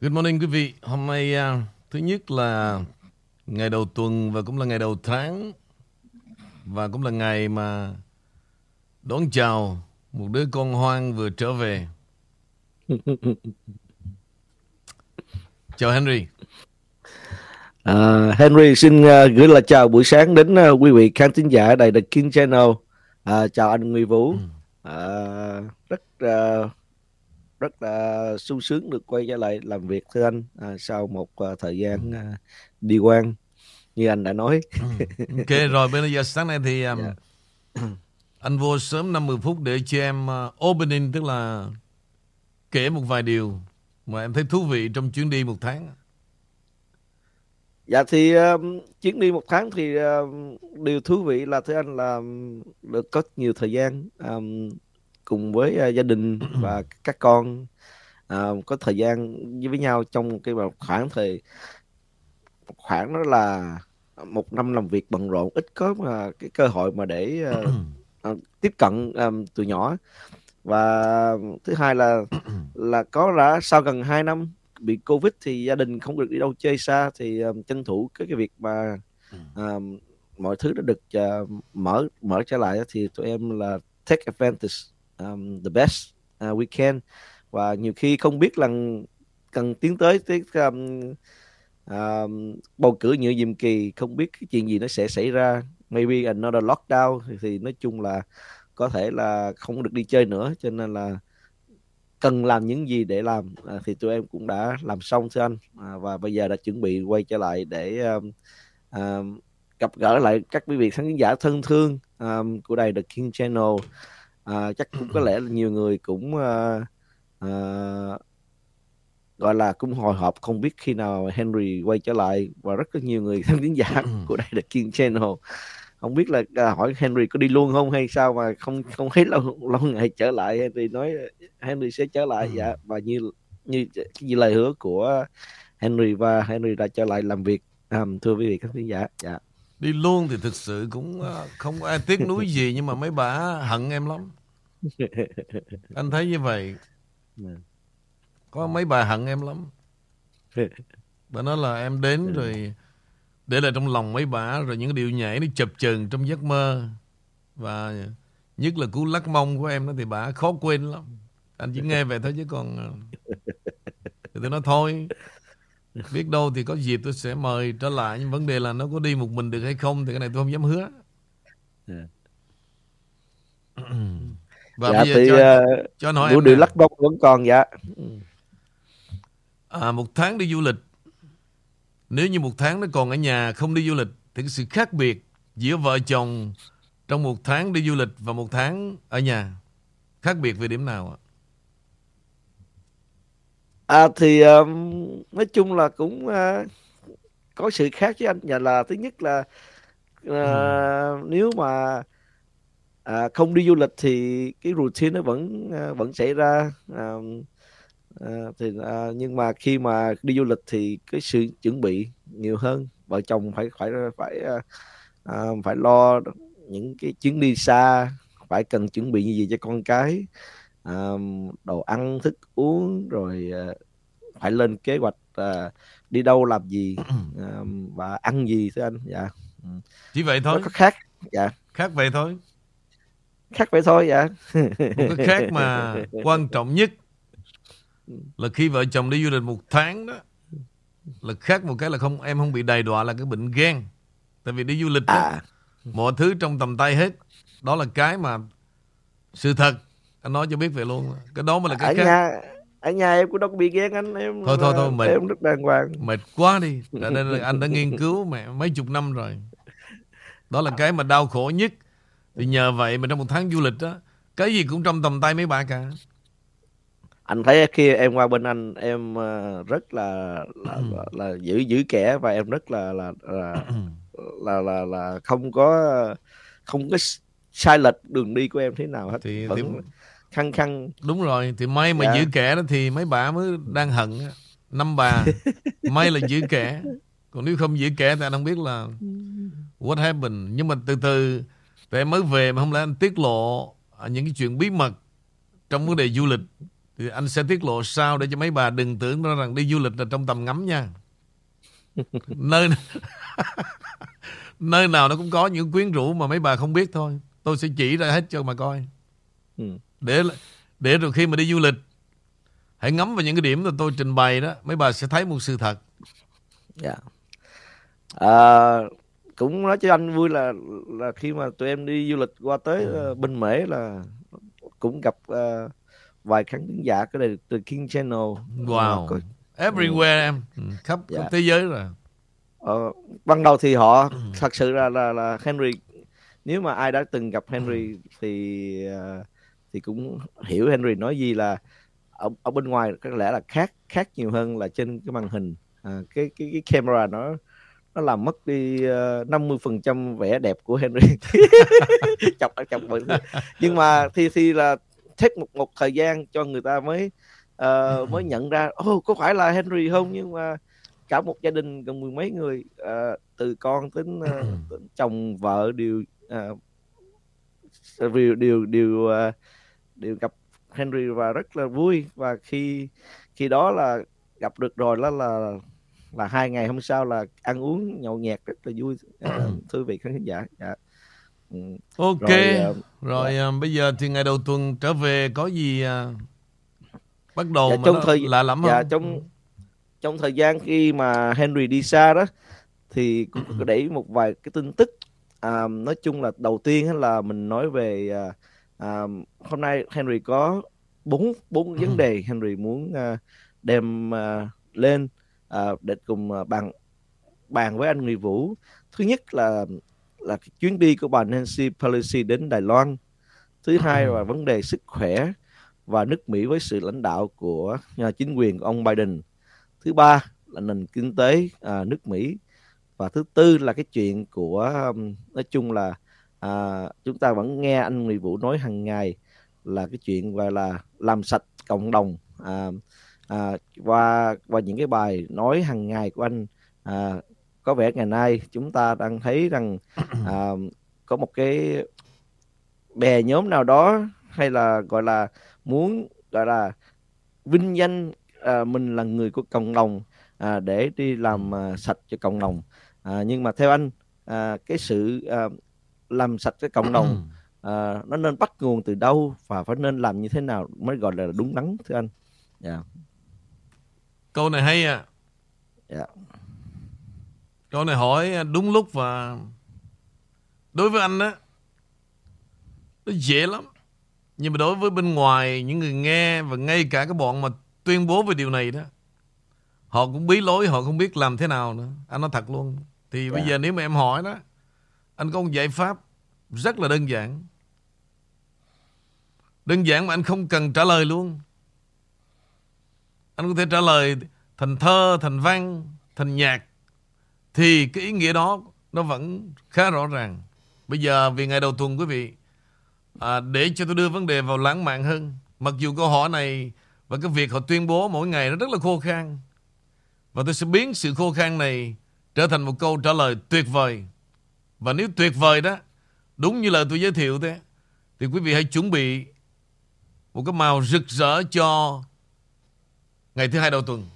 Good morning quý vị. Hôm nay uh, thứ nhất là ngày đầu tuần và cũng là ngày đầu tháng và cũng là ngày mà đón chào một đứa con hoang vừa trở về. chào Henry. À, Henry xin uh, gửi lời chào buổi sáng đến uh, quý vị khán thính giả đài The King Channel. À, chào anh Nguy Vũ. À, rất uh, rất là sung sướng được quay trở lại làm việc thưa anh à, sau một uh, thời gian uh, đi quan như anh đã nói. Ừ. ok rồi bây giờ sáng nay thì um, yeah. anh vô sớm 50 phút để cho em uh, opening tức là kể một vài điều mà em thấy thú vị trong chuyến đi một tháng. Dạ thì uh, chuyến đi một tháng thì uh, điều thú vị là thưa anh là được có nhiều thời gian um, cùng với uh, gia đình và các con uh, có thời gian với nhau trong cái khoảng thời khoảng đó là một năm làm việc bận rộn ít có mà cái cơ hội mà để uh, uh, tiếp cận um, từ nhỏ. Và thứ hai là là có đã sau gần 2 năm bị covid thì gia đình không được đi đâu chơi xa thì um, tranh thủ cái cái việc mà um, mọi thứ đã được uh, mở mở trở lại thì tụi em là take advantage um, the best uh, we can. Và nhiều khi không biết là cần tiến tới tới um, um, bầu cử nhựa nhiệm kỳ không biết cái chuyện gì nó sẽ xảy ra. Maybe another lockdown thì, thì nói chung là có thể là không được đi chơi nữa cho nên là cần làm những gì để làm. À, thì tụi em cũng đã làm xong thưa anh. À, và bây giờ đã chuẩn bị quay trở lại để um, um, gặp gỡ lại các quý vị khán giả thân thương um, của đài The King Channel à, chắc cũng có lẽ là nhiều người cũng uh, uh, gọi là cũng hồi hộp không biết khi nào Henry quay trở lại và rất là nhiều người khán giả của đây là King Channel. Không biết là à, hỏi Henry có đi luôn không hay sao mà không không thấy lâu lâu ngày trở lại. Henry nói Henry sẽ trở lại. Dạ và như như gì lời hứa của Henry và Henry đã trở lại làm việc. Um, thưa quý vị khán giả dạ đi luôn thì thực sự cũng ờ, không ai tiếc nuối gì nhưng mà mấy bà hận em lắm. Anh thấy như vậy. Dạ. có mấy bà hận em lắm. Bà nói là em đến dạ. rồi để lại trong lòng mấy bà rồi những điều nhảy nó chập chờn trong giấc mơ. Và nhất là cú lắc mông của em đó thì bà khó quên lắm. Anh chỉ nghe về thôi chứ còn ờ, thì tôi nói thôi biết đâu thì có dịp tôi sẽ mời trở lại nhưng vấn đề là nó có đi một mình được hay không thì cái này tôi không dám hứa dạ. và dạ, bây giờ thì, cho, uh, cho nói em điều lắc bông vẫn còn dạ à, một tháng đi du lịch nếu như một tháng nó còn ở nhà không đi du lịch thì cái sự khác biệt giữa vợ chồng trong một tháng đi du lịch và một tháng ở nhà khác biệt về điểm nào ạ? À thì um, nói chung là cũng uh, có sự khác chứ anh. Nhà là thứ nhất là uh, ừ. nếu mà uh, không đi du lịch thì cái routine nó vẫn uh, vẫn xảy ra. Uh, uh, thì uh, nhưng mà khi mà đi du lịch thì cái sự chuẩn bị nhiều hơn. Vợ chồng phải phải phải uh, phải lo những cái chuyến đi xa phải cần chuẩn bị gì cho con cái um, đồ ăn thức uống rồi uh, phải lên kế hoạch uh, đi đâu làm gì um, và ăn gì thưa anh? Dạ. Ừ. chỉ vậy thôi. Có khác dạ. Khác vậy thôi. Khác vậy thôi dạ. Một cái khác mà quan trọng nhất là khi vợ chồng đi du lịch một tháng đó là khác một cái là không em không bị đầy đọa là cái bệnh ghen tại vì đi du lịch đó, à. mọi thứ trong tầm tay hết. Đó là cái mà sự thật anh nói cho biết về luôn. Cái đó mới là cái ở khác. nhà ở nhà em cũng đâu có bị ghen anh em thôi thôi thôi mệt. em rất đàng hoàng. Mệt quá đi. Cho nên là anh đã nghiên cứu mẹ mấy chục năm rồi. Đó là cái mà đau khổ nhất. Thì nhờ vậy mà trong một tháng du lịch đó cái gì cũng trong tầm tay mấy bà cả. Anh thấy khi em qua bên anh em ờ, rất là là, là, là giữ giữ kẻ và em rất là là là là là, là không có không có sai lệch đường đi của em thế nào hết. Thì, Vẫn thì khăn khăn đúng rồi thì may mà dạ. giữ kẻ đó thì mấy bà mới đang hận. Năm bà may là giữ kẻ. Còn nếu không giữ kẻ thì anh không biết là what happened. Nhưng mà từ từ tại mới về mà không lẽ anh tiết lộ những cái chuyện bí mật trong vấn đề du lịch. Thì anh sẽ tiết lộ sao để cho mấy bà đừng tưởng rằng đi du lịch là trong tầm ngắm nha. Nơi nơi nào nó cũng có những quyến rũ mà mấy bà không biết thôi. Tôi sẽ chỉ ra hết cho mà coi. Ừ. để để rồi khi mà đi du lịch hãy ngắm vào những cái điểm mà tôi trình bày đó mấy bà sẽ thấy một sự thật. Dạ. Yeah. à, cũng nói cho anh vui là là khi mà tụi em đi du lịch qua tới uh, Bình Mễ là cũng gặp uh, vài khán thính giả cái này từ King Channel. Wow. uh, everywhere em. Ừ, khắp, dạ. khắp thế giới rồi. Ờ, ban đầu thì họ ừ. thật sự là là là Henry nếu mà ai đã từng gặp Henry thì uh, thì cũng hiểu Henry nói gì là ở, ở bên ngoài có lẽ là khác khác nhiều hơn là trên cái màn hình. À, cái cái cái camera nó nó làm mất đi ờ, năm mươi phần trăm vẻ đẹp của Henry. Chọc chọc mọi nhưng mà thì thì là take một một thời gian cho người ta mới uh, mới nhận ra ô oh, có phải là Henry không? Nhưng mà cả một gia đình gần mười mấy người uh, từ con đến, uh, đến chồng vợ đều uh, đều đều đều, uh, đều gặp Henry và rất là vui và khi khi đó là gặp được rồi đó là là hai ngày hôm sau là ăn uống nhậu nhẹt rất là vui uh, thưa vị khán giả dạ. Ừ. ok rồi, uh, rồi uh, bây giờ thì ngày đầu tuần trở về có gì uh, bắt đầu dạ, mà trong thời lạ lắm dạ, không? trong trong thời gian khi mà Henry đi xa đó thì cũng có để một vài cái tin tức à, nói chung là đầu tiên là mình nói về à, à, hôm nay Henry có bốn bốn vấn đề Henry muốn à, đem à, lên à, để cùng à, bàn bàn với anh Nguyễn Vũ. Thứ nhất là là chuyến đi của bà Nancy Pelosi đến Đài Loan. Thứ hai là vấn đề sức khỏe và nước Mỹ với sự lãnh đạo của nhà chính quyền ông Biden. Thứ ba là nền kinh tế à, nước Mỹ. Và thứ tư là cái chuyện của nói chung là à, chúng ta vẫn nghe anh Nguyễn Vũ nói hàng ngày là cái chuyện gọi là làm sạch cộng đồng. À, à, qua qua những cái bài nói hàng ngày của anh à, có vẻ ngày nay chúng ta đang thấy rằng à, có một cái bè nhóm nào đó hay là gọi là muốn gọi là vinh danh à, mình là người của cộng đồng à, để đi làm à, sạch cho cộng đồng. À, nhưng mà theo anh à, cái sự à, làm sạch cái cộng đồng à, nó nên bắt nguồn từ đâu và phải nên làm như thế nào mới gọi là đúng đắn thưa anh yeah. Dạ. câu này hay à yeah. Dạ. câu này hỏi đúng lúc và đối với anh á nó dễ lắm nhưng mà đối với bên ngoài những người nghe và ngay cả cái bọn mà tuyên bố về điều này đó họ cũng bí lối họ không biết làm thế nào nữa anh nói thật luôn thì yeah. bây dạ. giờ nếu mà em hỏi đó anh có một giải pháp rất là đơn giản. Đơn giản mà anh không cần trả lời luôn. Anh có thể trả lời thành thơ thành văn thành nhạc. Thì cái ý nghĩa đó nó vẫn khá rõ ràng. Bây giờ vì ngày đầu tuần quý vị à, để cho tôi đưa vấn đề vào lãng mạn hơn. Mặc dù câu hỏi này và cái việc họ tuyên bố mỗi ngày nó rất là khô khan. Và tôi sẽ biến sự khô khan này trở thành một câu trả lời tuyệt vời. Và nếu tuyệt vời đó, đúng như lời tôi giới thiệu thế, thì quý vị hãy chuẩn bị một cái màu rực rỡ cho ngày thứ hai đầu tuần.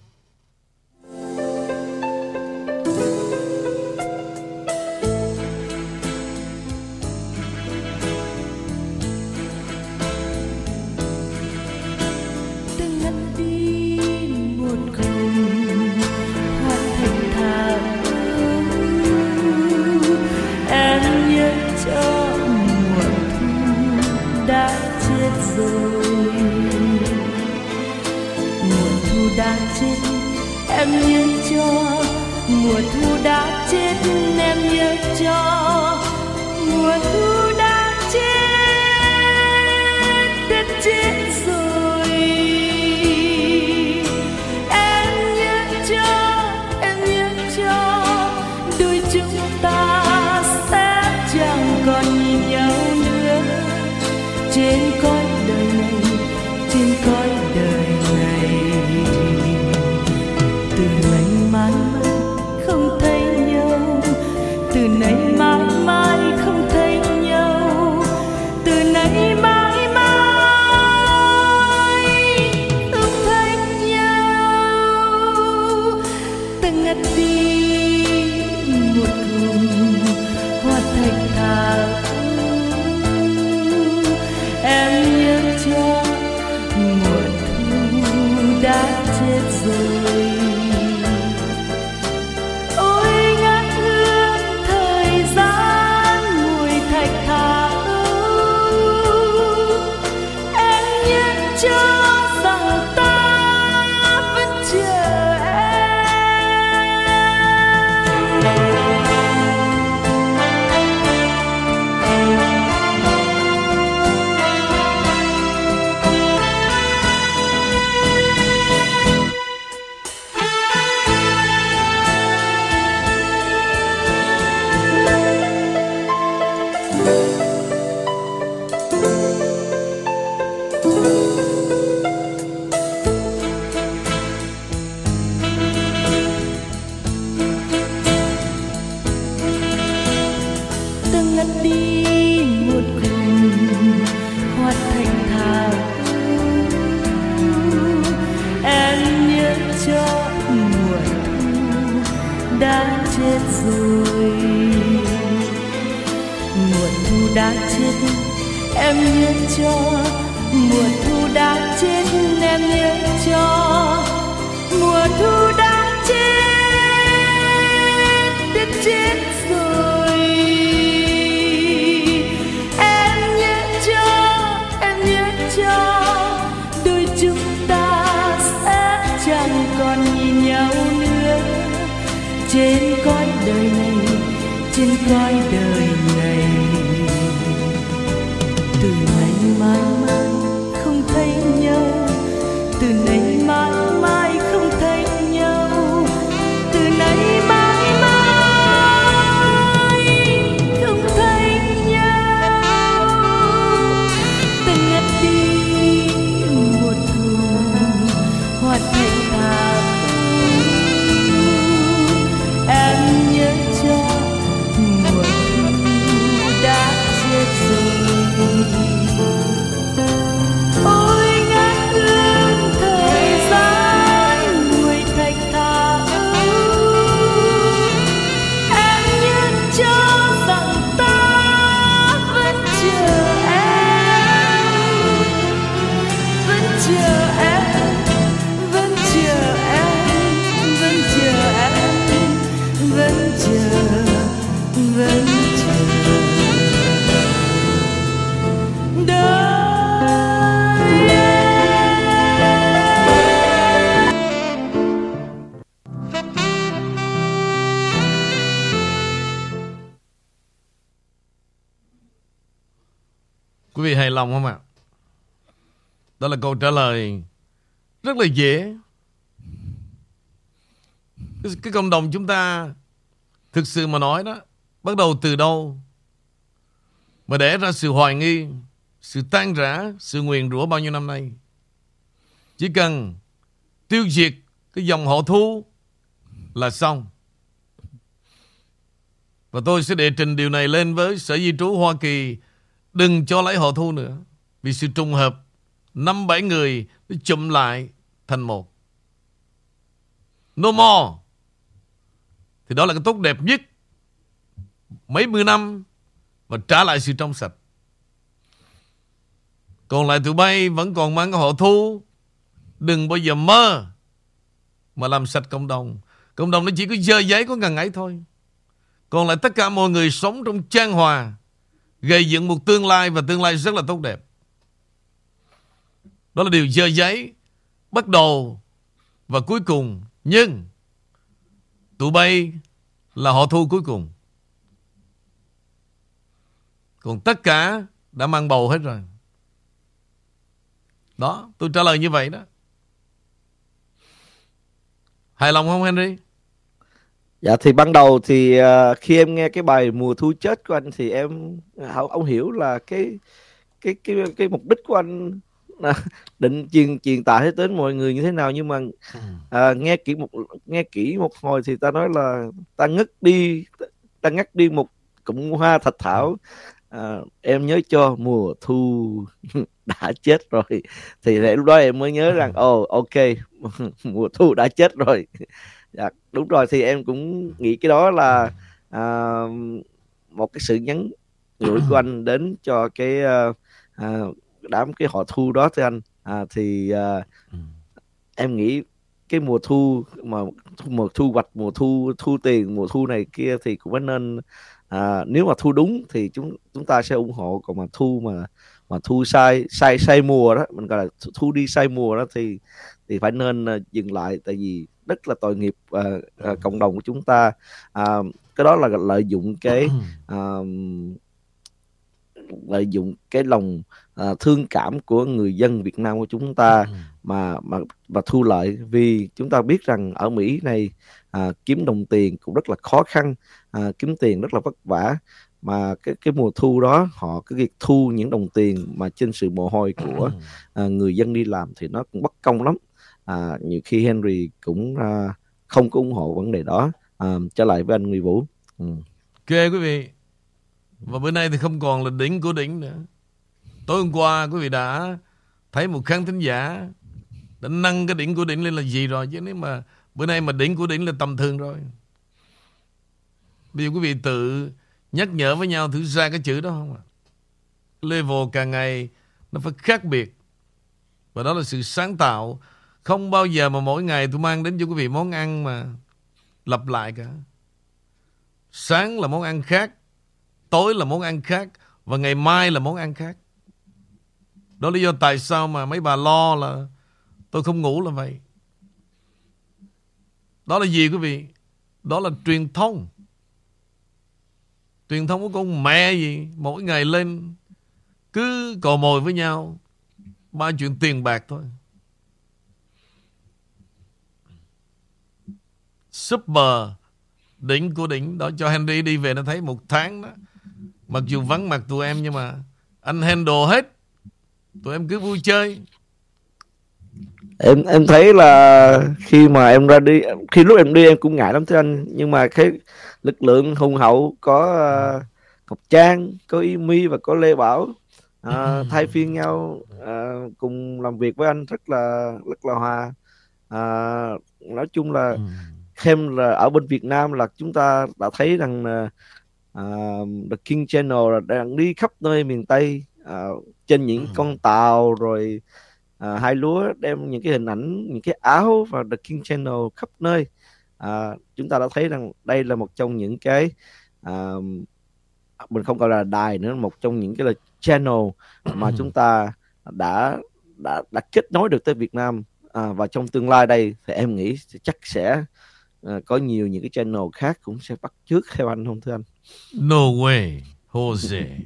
Đã chết em nhớ cho. Mùa thu đã chết em nhớ cho. Mùa thu trên là câu trả lời rất là dễ. Cái, cái cộng đồng chúng ta thực sự mà nói đó, bắt đầu từ đâu? Mà để ra sự hoài nghi, sự tan rã, sự nguyền rủa bao nhiêu năm nay. Chỉ cần tiêu diệt cái dòng họ thu là xong. Và tôi sẽ đệ trình điều này lên với Sở Di trú Hoa Kỳ Đừng cho lấy họ thu nữa Vì sự trùng hợp năm bảy người nó chụm lại thành một. No more. Thì đó là cái tốt đẹp nhất. Mấy mươi năm Và trả lại sự trong sạch. Còn lại tụi bay Vẫn còn mang cái họ thu Đừng bao giờ mơ Mà làm sạch cộng đồng. Cộng đồng nó chỉ có dơ giấy, có ngần ấy thôi. Còn lại tất cả mọi người sống trong trang hòa, Gây dựng một tương lai Và tương lai rất là tốt đẹp. Đó là điều dơ giấy Bắt đầu Và cuối cùng. Nhưng Tụi bay là họ thu cuối cùng. Còn tất cả Đã mang bầu hết rồi. Đó tôi trả lời như vậy đó. Hài lòng không Henry? Dạ thì ban đầu thì uh, khi em nghe cái bài mùa thu chết của anh thì em ông hiểu là cái cái cái cái mục đích của anh định truyền truyền tải đến mọi người như thế nào. Nhưng mà à, nghe kỹ một nghe kỹ một hồi thì ta nói là ta ngất đi ta ngắt đi một cụm hoa thạch thảo. À, em nhớ cho mùa thu đã chết rồi. Thì lúc đó em mới nhớ rằng ồ oh, ok mùa thu đã chết rồi. Dạ, đúng rồi thì em cũng nghĩ cái đó là à, một cái sự nhắn gửi của anh đến cho cái à, à, đám cái họ thu đó thưa anh. À, thì à, em nghĩ cái mùa thu mà mùa thu hoạch mùa thu thu tiền mùa thu này kia thì cũng phải nên à, nếu mà thu đúng thì chúng chúng ta sẽ ủng hộ. Còn mà thu mà mà thu sai sai sai mùa đó mình gọi là thu đi sai mùa đó thì thì phải nên uh, dừng lại. Tại vì rất là tội nghiệp uh, uh, cộng đồng của chúng ta. Uh, cái đó là lợi dụng cái uh, lợi dụng cái lòng uh, thương cảm của người dân Việt Nam của chúng ta mà mà mà thu lợi. Vì chúng ta biết rằng ở Mỹ này à, kiếm đồng tiền cũng rất là khó khăn à, kiếm tiền rất là vất vả. Mà cái cái mùa thu đó họ cái việc thu những đồng tiền mà trên sự mồ hôi của à, người dân đi làm thì nó cũng bất công lắm. À, nhiều khi Henry cũng à, không có ủng hộ vấn đề đó. À, trở lại với anh Nguyễn Vũ. Ừ. Ok quý vị và bữa nay thì không còn là đỉnh của đỉnh nữa Tối hôm qua quý vị đã Thấy một khán thính giả Đã nâng cái đỉnh của đỉnh lên là gì rồi Chứ nếu mà bữa nay mà đỉnh của đỉnh là tầm thường rồi Bây giờ quý vị tự nhắc nhở với nhau thử ra cái chữ đó không ạ? Level càng ngày nó phải khác biệt. Và đó là sự sáng tạo. Không bao giờ mà mỗi ngày tôi mang đến cho quý vị món ăn mà lặp lại cả. Sáng là món ăn khác, tối là món ăn khác và ngày mai là món ăn khác. Đó là lý do tại sao mà mấy bà lo là tôi không ngủ là vậy. Đó là gì quý vị? Đó là truyền thông. Truyền thông của con mẹ gì Mỗi ngày lên Cứ cò mồi với nhau, Ba chuyện tiền bạc thôi Super Đỉnh của đỉnh, Đó cho Henry đi về nó thấy một tháng đó Mặc dù vắng mặt tụi em Nhưng mà anh handle hết. Tụi em cứ vui chơi. Em em thấy là khi mà em ra đi khi lúc em đi em cũng ngại lắm thưa anh. Nhưng mà cái lực lượng hùng hậu có uh, Ngọc Trang có Y Mi và có Lê Bảo uh, thay phiên nhau uh, cùng làm việc với anh rất là rất là hòa. Uh, nói chung là thêm là ở bên Việt Nam là chúng ta đã thấy rằng uh, The King Channel là đang đi khắp nơi miền Tây uh, trên những con tàu rồi à, hai lúa đem những cái hình ảnh những cái áo và The King Channel khắp nơi. À, chúng ta đã thấy rằng đây là một trong những cái à, mình không gọi là đài nữa một trong những cái là channel mà chúng ta đã đã đã kết nối được tới Việt Nam. À, và trong tương lai đây thì em nghĩ chắc sẽ à, có nhiều những cái channel khác cũng sẽ bắt trước theo anh không thưa anh No way Jose.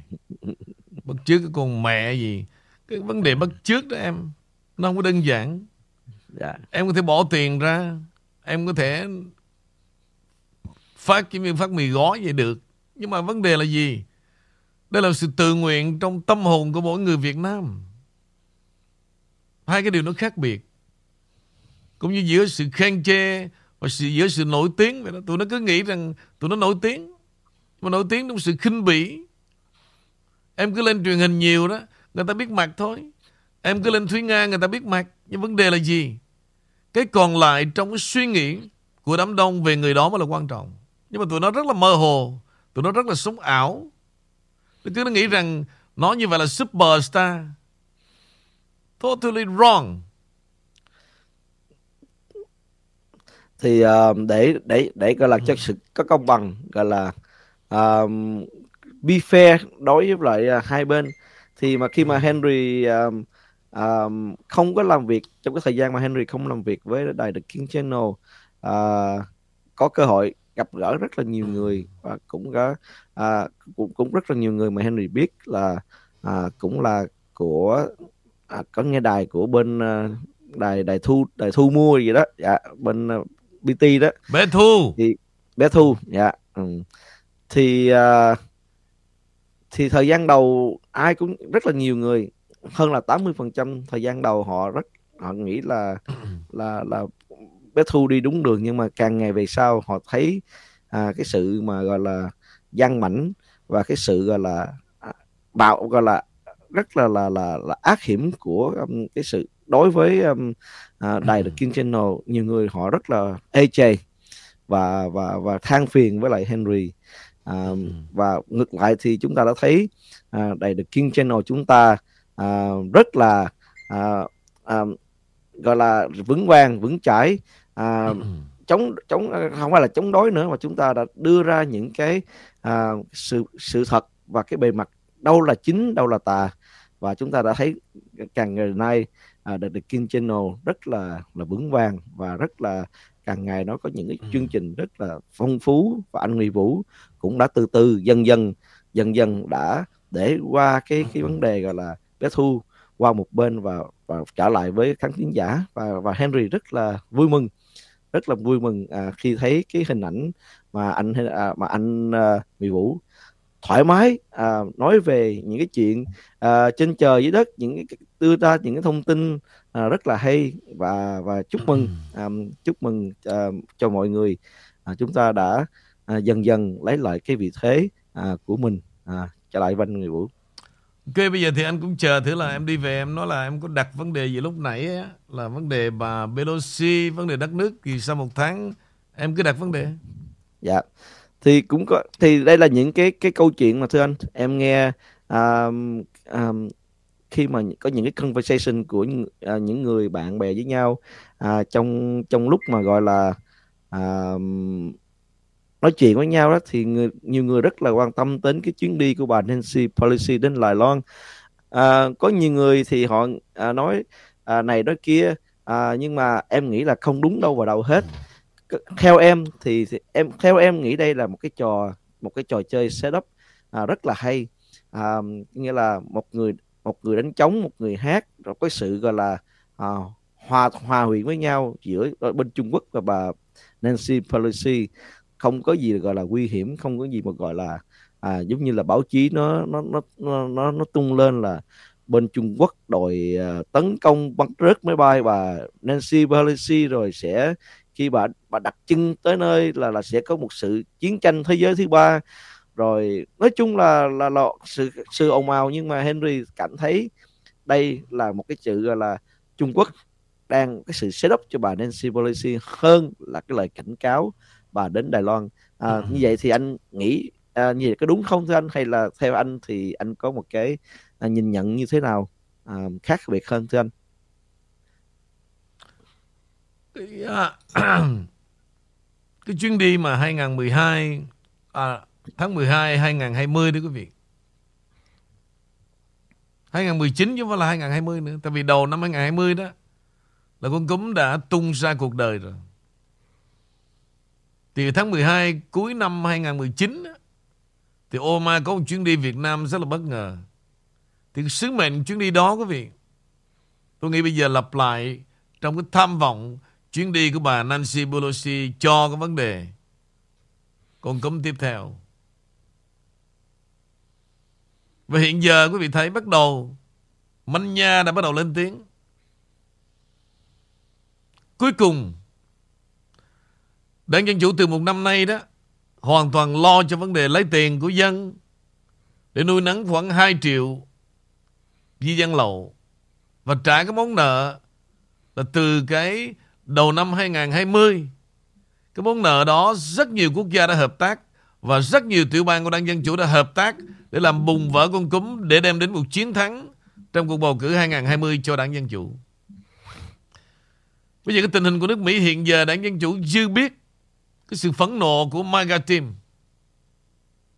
Bắt trước cái con mẹ gì? Cái vấn đề bắt trước đó em nó không có đơn giản. Dạ. em có thể bỏ tiền ra em có thể phát cái miếng phát mì gói vậy được. Nhưng mà vấn đề là gì? Đây là sự tự nguyện trong tâm hồn của mỗi người Việt Nam. Hai cái điều nó khác biệt. Cũng như giữa sự khen chê và sự, giữa sự nổi tiếng vậy đó. Tụi nó cứ nghĩ rằng tụi nó nổi tiếng mà nổi tiếng trong sự khinh bỉ. Em cứ lên truyền hình nhiều đó người ta biết mặt thôi. Em cứ lên Thúy Nga người ta biết mặt. Nhưng vấn đề là gì? Cái còn lại trong cái suy nghĩ Của đám đông về người đó mới là quan trọng. Nhưng mà tụi nó rất là mơ hồ Tụi nó rất là sống ảo. Tụi nó nghĩ rằng Nó như vậy là superstar. Totally wrong. Thì uh, để để để gọi là cho sự có công bằng gọi là uh, be fair đối với lại uh, hai bên. Thì mà khi mà Henry uh, um, không có làm việc trong cái thời gian mà Henry không làm việc với đài The King Channel uh, có cơ hội gặp gỡ rất là nhiều người và cũng có uh, cũng cũng rất là nhiều người mà Henry biết là uh, cũng là của uh, có nghe đài của bên uh, đài đài thu đài thu mua gì đó. Dạ bên uh, BT đó. Bé thu. Thì bé thu dạ ừ. Thì uh, thì thời gian đầu ai cũng rất là nhiều người hơn là 80% thời gian đầu họ rất họ nghĩ là là là bé thu đi đúng đường. Nhưng mà càng ngày về sau họ thấy à, cái sự mà gọi là gian mảnh và cái sự gọi là à, bạo gọi là rất là là là, là ác hiểm của um, cái sự đối với um, à, đài The King Channel nhiều người họ rất là ê chề và và và than phiền với lại Henry à, và ngược lại thì chúng ta đã thấy à, đài The King Channel chúng ta à, rất là à, à, gọi là vững vàng vững chãi à, chống chống không phải là chống đối nữa mà chúng ta đã đưa ra những cái à, sự sự thật và cái bề mặt đâu là chính đâu là tà. Và chúng ta đã thấy càng ngày nay à, The King Channel rất là là vững vàng và rất là càng ngày nó có những cái chương trình rất là phong phú và anh Nguyễn Vũ cũng đã từ từ dần dần dần dần đã để qua cái cái vấn đề gọi là bé thu qua một bên và và trở lại với khán thính giả. Và và Henry rất là vui mừng rất là vui mừng à, khi thấy cái hình ảnh mà anh à, mà anh à, Mỹ Vũ thoải mái à, nói về những cái chuyện à, trên trời dưới đất những cái đưa ra những cái thông tin à, rất là hay và và chúc mừng à, chúc mừng à, cho mọi người à, chúng ta đã à, dần dần lấy lại cái vị thế à, của mình à, trở lại văn người vũ Ok bây giờ thì anh cũng chờ thử là em đi về em nói là em có đặt vấn đề gì lúc nãy ấy, là vấn đề bà Pelosi, vấn đề đất nước thì sau một tháng em cứ đặt vấn đề. Dạ thì cũng có thì đây là những cái cái câu chuyện mà thưa anh em nghe um, um, khi mà có những cái conversation của những, uh, à, những người bạn bè với nhau uh, trong trong lúc mà gọi là uh, nói chuyện với nhau đó thì người, nhiều người rất là quan tâm đến cái chuyến đi của bà Nancy Pelosi đến Đài Loan. À, có nhiều người thì họ à, nói à, này nói kia à, nhưng mà em nghĩ là không đúng đâu vào đầu hết theo em thì, thì em theo em nghĩ đây là một cái trò một cái trò chơi setup à, rất là hay. À, nghĩa là một người một người đánh trống một người hát rồi có sự gọi là à, hòa hòa quyện với nhau giữa ờ, bên Trung Quốc và bà Nancy Pelosi. Không có gì gọi là nguy hiểm không có gì mà gọi là à, giống như là báo chí nó nó nó nó nó tung lên là bên Trung Quốc đòi uh, tấn công bắn rớt máy bay và Nancy Pelosi rồi sẽ khi bà bà đặt chân tới nơi là là sẽ có một sự chiến tranh thế giới thứ ba. Rồi nói chung là là, là sự sự ồn ào nhưng mà Henry cảm thấy đây là một cái sự gọi là Trung Quốc đang cái sự setup cho bà Nancy Pelosi hơn là cái lời cảnh cáo bà đến Đài Loan. À, ừ. như vậy thì anh nghĩ à, như vậy có đúng không thưa anh? Hay là theo anh thì anh có một cái à, nhìn nhận như thế nào à, khác biệt hơn thưa anh cái, à, cái chuyến đi mà 2012 à, tháng 12 2020 đó quý vị. 2019 chứ không phải là 2020 nữa Tại vì đầu năm 2020 đó Là con cúm đã tung ra cuộc đời rồi. Thì tháng 12 cuối năm 2019 đó, Thì Obama có một chuyến đi Việt Nam rất là bất ngờ. Thì sứ mệnh chuyến đi đó quý vị Tôi nghĩ bây giờ lặp lại Trong cái tham vọng Chuyến đi của bà Nancy Pelosi Cho cái vấn đề Con cấm tiếp theo. Và hiện giờ quý vị thấy bắt đầu, Manh Nha đã bắt đầu lên tiếng. Cuối cùng, Đảng Dân Chủ từ một năm nay đó, Hoàn toàn lo cho vấn đề lấy tiền của dân Để nuôi nắng khoảng 2 triệu Di dân lậu Và trả cái món nợ Là từ cái đầu năm 2020 Cái món nợ đó rất nhiều quốc gia đã hợp tác Và rất nhiều tiểu bang của Đảng Dân Chủ đã hợp tác Để làm bùng vỡ con cúm Để đem đến một chiến thắng Trong cuộc bầu cử 2020 cho Đảng Dân Chủ. Bây giờ cái tình hình của nước Mỹ hiện giờ Đảng Dân Chủ dư biết Cái sự phẫn nộ của MAGA team.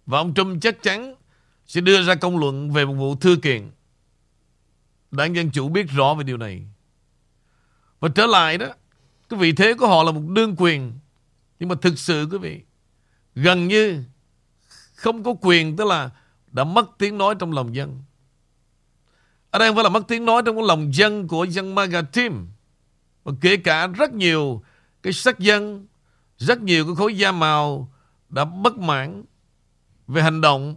Và ông Trump chắc chắn Sẽ đưa ra công luận về một vụ thư kiện. Đảng Dân Chủ biết rõ về điều này. Và trở lại đó cái vị thế của họ là một đương quyền. Nhưng mà thực sự, quý vị, Gần như Không có quyền, Tức là đã mất tiếng nói trong lòng dân. Ở đây không phải là mất tiếng nói Trong lòng dân của dân MAGA team Và kể cả rất nhiều Cái sắc dân, Rất nhiều cái khối da màu Đã bất mãn Về hành động.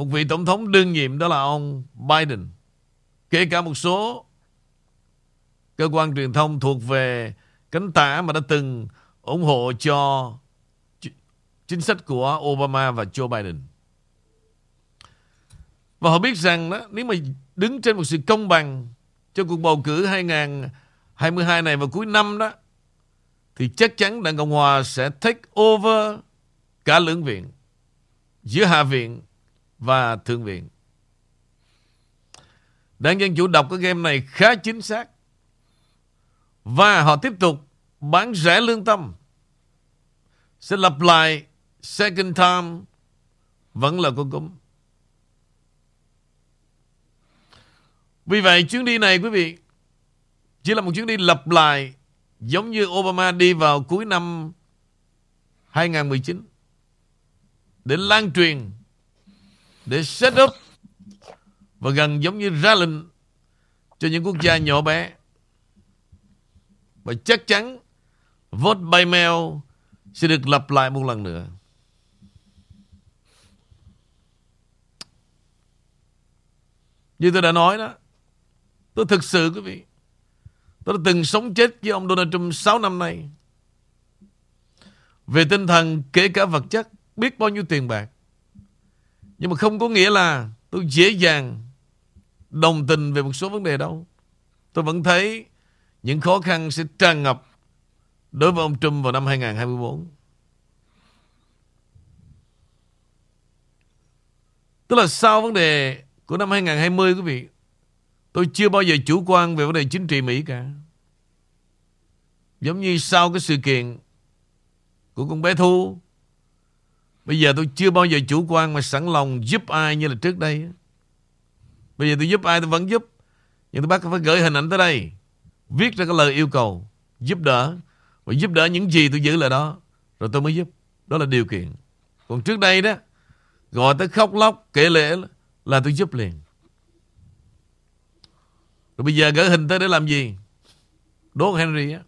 Một vị tổng thống đương nhiệm đó là ông Biden. Kể cả một số cơ quan truyền thông thuộc về cánh tả mà đã từng ủng hộ cho chính sách của Obama và Joe Biden. Và họ biết rằng đó, nếu mà đứng trên một sự công bằng cho cuộc bầu cử 2022 này vào cuối năm đó thì chắc chắn Đảng Cộng Hòa sẽ take over cả lưỡng viện giữa Hạ viện và Thượng viện. Đảng Dân Chủ đọc cái game này khá chính xác và họ tiếp tục bán rẻ lương tâm. Sẽ lặp lại second time vẫn là con cúm. Vì vậy, chuyến đi này, quý vị, chỉ là một chuyến đi lặp lại giống như Obama đi vào cuối năm 2019 để lan truyền, để set up, và gần giống như ra lệnh cho những quốc gia nhỏ bé và chắc chắn vote by mail sẽ được lặp lại một lần nữa. Như tôi đã nói đó, tôi thực sự quý vị, tôi đã từng sống chết với ông Donald Trump 6 năm nay. Về tinh thần kể cả vật chất, biết bao nhiêu tiền bạc. Nhưng mà không có nghĩa là tôi dễ dàng đồng tình về một số vấn đề đâu. Tôi vẫn thấy những khó khăn sẽ tràn ngập đối với ông Trump vào năm 2024. Tức là sau vấn đề của năm 2020 quý vị, tôi chưa bao giờ chủ quan về vấn đề chính trị Mỹ cả. Giống như sau cái sự kiện của con bé Thu, bây giờ tôi chưa bao giờ chủ quan mà sẵn lòng giúp ai như là trước đây. Bây giờ tôi giúp ai tôi vẫn giúp, nhưng tôi bắt phải gửi hình ảnh tới đây. Viết ra cái lời yêu cầu giúp đỡ. Và giúp đỡ những gì tôi giữ lại đó. Rồi tôi mới giúp. Đó là điều kiện. Còn trước đây đó, gọi tới khóc lóc, kể lễ là tôi giúp liền. Rồi bây giờ gửi hình tới để làm gì? Đốt Henry á.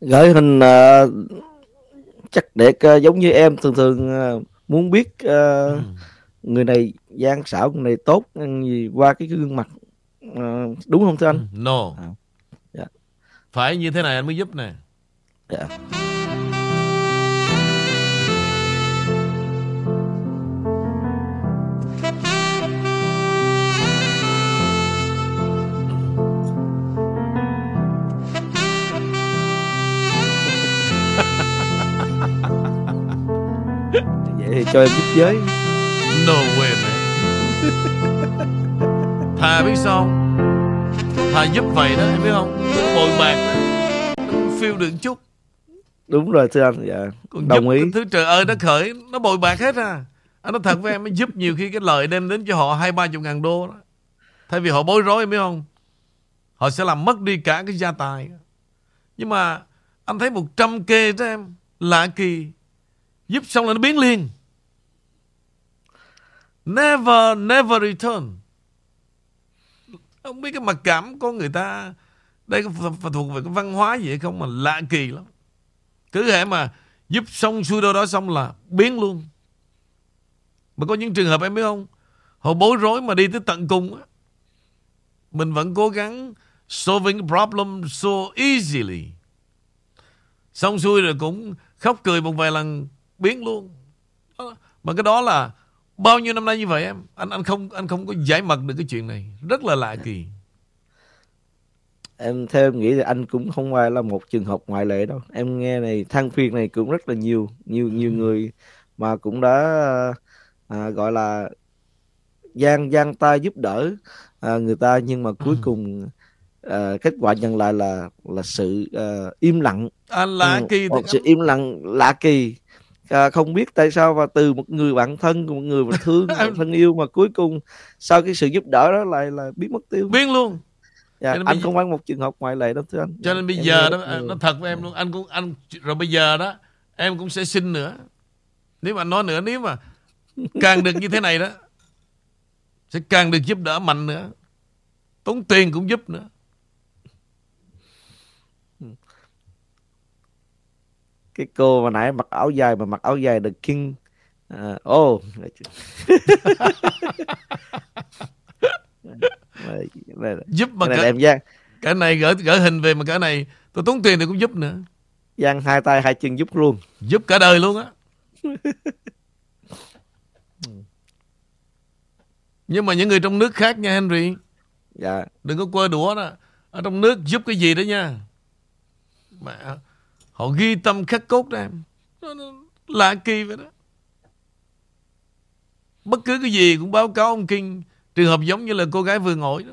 Gửi hình uh, chắc để uh, giống như em thường thường uh, muốn biết uh, ừ. người này gian xảo người này tốt gì qua cái gương mặt uh, đúng không thưa anh? Ừ, no. À. Yeah. Dạ. Phải như thế này anh mới giúp nè. Yeah. Dạ. thì cho em giúp giới No way man Thà biết sao? Thà giúp vậy đó em biết không? Bồi bạc. Đó Phiêu được chút. Đúng rồi thưa anh dạ. Còn Đồng ý. Thứ trời ơi nó khởi Nó bồi bạc hết à. Anh nói thật với em giúp nhiều khi cái lời đem đến cho họ hai ba chục ngàn đô đó. Thay vì họ bối rối em biết không? Họ sẽ làm mất đi cả cái gia tài. Nhưng mà Anh thấy 100 kê đó em Lạ kỳ. Giúp xong là nó biến liền. Never, never return. Không biết cái mặc cảm của người ta, đây có thuộc về cái văn hóa gì hay không mà lạ kỳ lắm. Cứ hệ mà giúp xong xuôi đâu đó xong là biến luôn. Mà có những trường hợp em biết không? Họ bối rối mà đi tới tận cùng á. Mình vẫn cố gắng solving problem so easily. Xong xuôi rồi cũng khóc cười một vài lần, biến luôn. Ờ, mà cái đó là Bao nhiêu năm nay như vậy em Anh anh không anh không có giải mật được cái chuyện này. Rất là lạ kỳ. Em theo em nghĩ thì anh cũng không phải là một trường hợp ngoại lệ đâu. Em nghe này than phiền này cũng rất là nhiều Nhiều nhiều ừ. người mà cũng đã à, gọi là gian gian tay giúp đỡ à, người ta. Nhưng mà cuối ừ. cùng à, kết quả nhận lại là là sự à, im lặng. À, lạ ừ, kỳ sự im lặng lạ kỳ à, không biết tại sao và từ một người bạn thân một người mà thương thân yêu mà cuối cùng sau cái sự giúp đỡ đó lại là biến mất tiêu. Biến luôn. Dạ, anh không phải một trường hợp ngoại lệ đâu thưa anh. Cho nên bây em giờ đó người... nó thật với em luôn. Anh cũng anh rồi bây giờ đó em cũng sẽ xin nữa. Nếu mà nói nữa nếu mà càng được như thế này đó sẽ càng được giúp đỡ mạnh nữa. Tốn tiền cũng giúp nữa cái cô mà nãy mặc áo dài mà mặc áo dài The King. À, oh. Giúp mà cái này em Giang. cái này gửi gửi hình về mà cái này tôi tốn tiền thì cũng giúp nữa. Giang hai tay hai chân giúp luôn. Giúp cả đời luôn á. Nhưng mà những người trong nước khác nha Henry. Dạ. Đừng có quơ đũa đó. Ở trong nước giúp cái gì đó nha. Mà Họ ghi tâm khắc cốt ra, Lạ kỳ vậy đó. Bất cứ cái gì cũng báo cáo ông Kinh. Trường hợp giống như là cô gái vừa ngồi đó.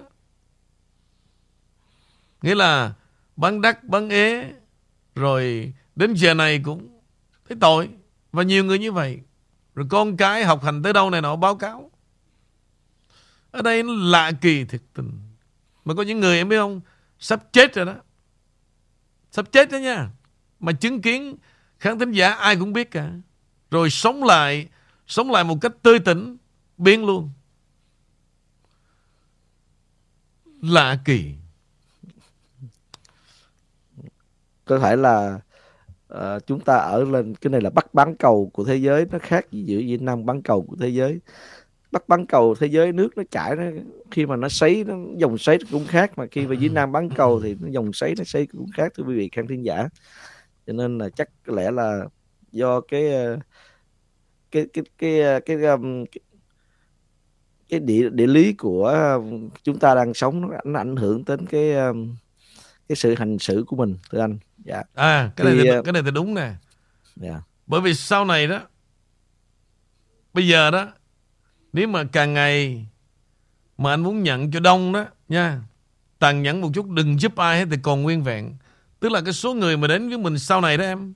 Nghĩa là Bán đắc bán ế Rồi đến giờ này cũng Thấy tội. Và nhiều người như vậy. Rồi con cái học hành tới đâu này nọ báo cáo. Ở đây nó lạ kỳ thiệt tình. Mà có những người em biết không? Sắp chết rồi đó. Sắp chết đó nha mà chứng kiến khán thính giả ai cũng biết cả. Rồi sống lại, sống lại một cách tươi tỉnh, biến luôn. Lạ kỳ. Có thể là uh, chúng ta ở lên cái này là bắt bán cầu của thế giới nó khác gì giữa Việt Nam bán cầu của thế giới bắt bán cầu thế giới nước nó chảy nó khi mà nó sấy nó dòng sấy cũng khác mà khi mà Việt Nam bán cầu thì nó dòng sấy nó sấy cũng khác thưa quý vị khán thính giả cho nên là chắc có lẽ là do cái ờ, cái cái cái ờ, cái, cái, cái, cái địa địa lý của chúng ta đang sống nó ảnh hưởng đến cái cái sự hành xử của mình thưa anh. Dạ. À cái này thì, cái này thì đúng nè. Dạ. bởi vì sau này đó bây giờ đó nếu mà càng ngày mà anh muốn nhận cho đông đó nha tàn nhẫn một chút đừng giúp ai hết thì còn nguyên vẹn tức là cái số người mà đến với mình sau này đó em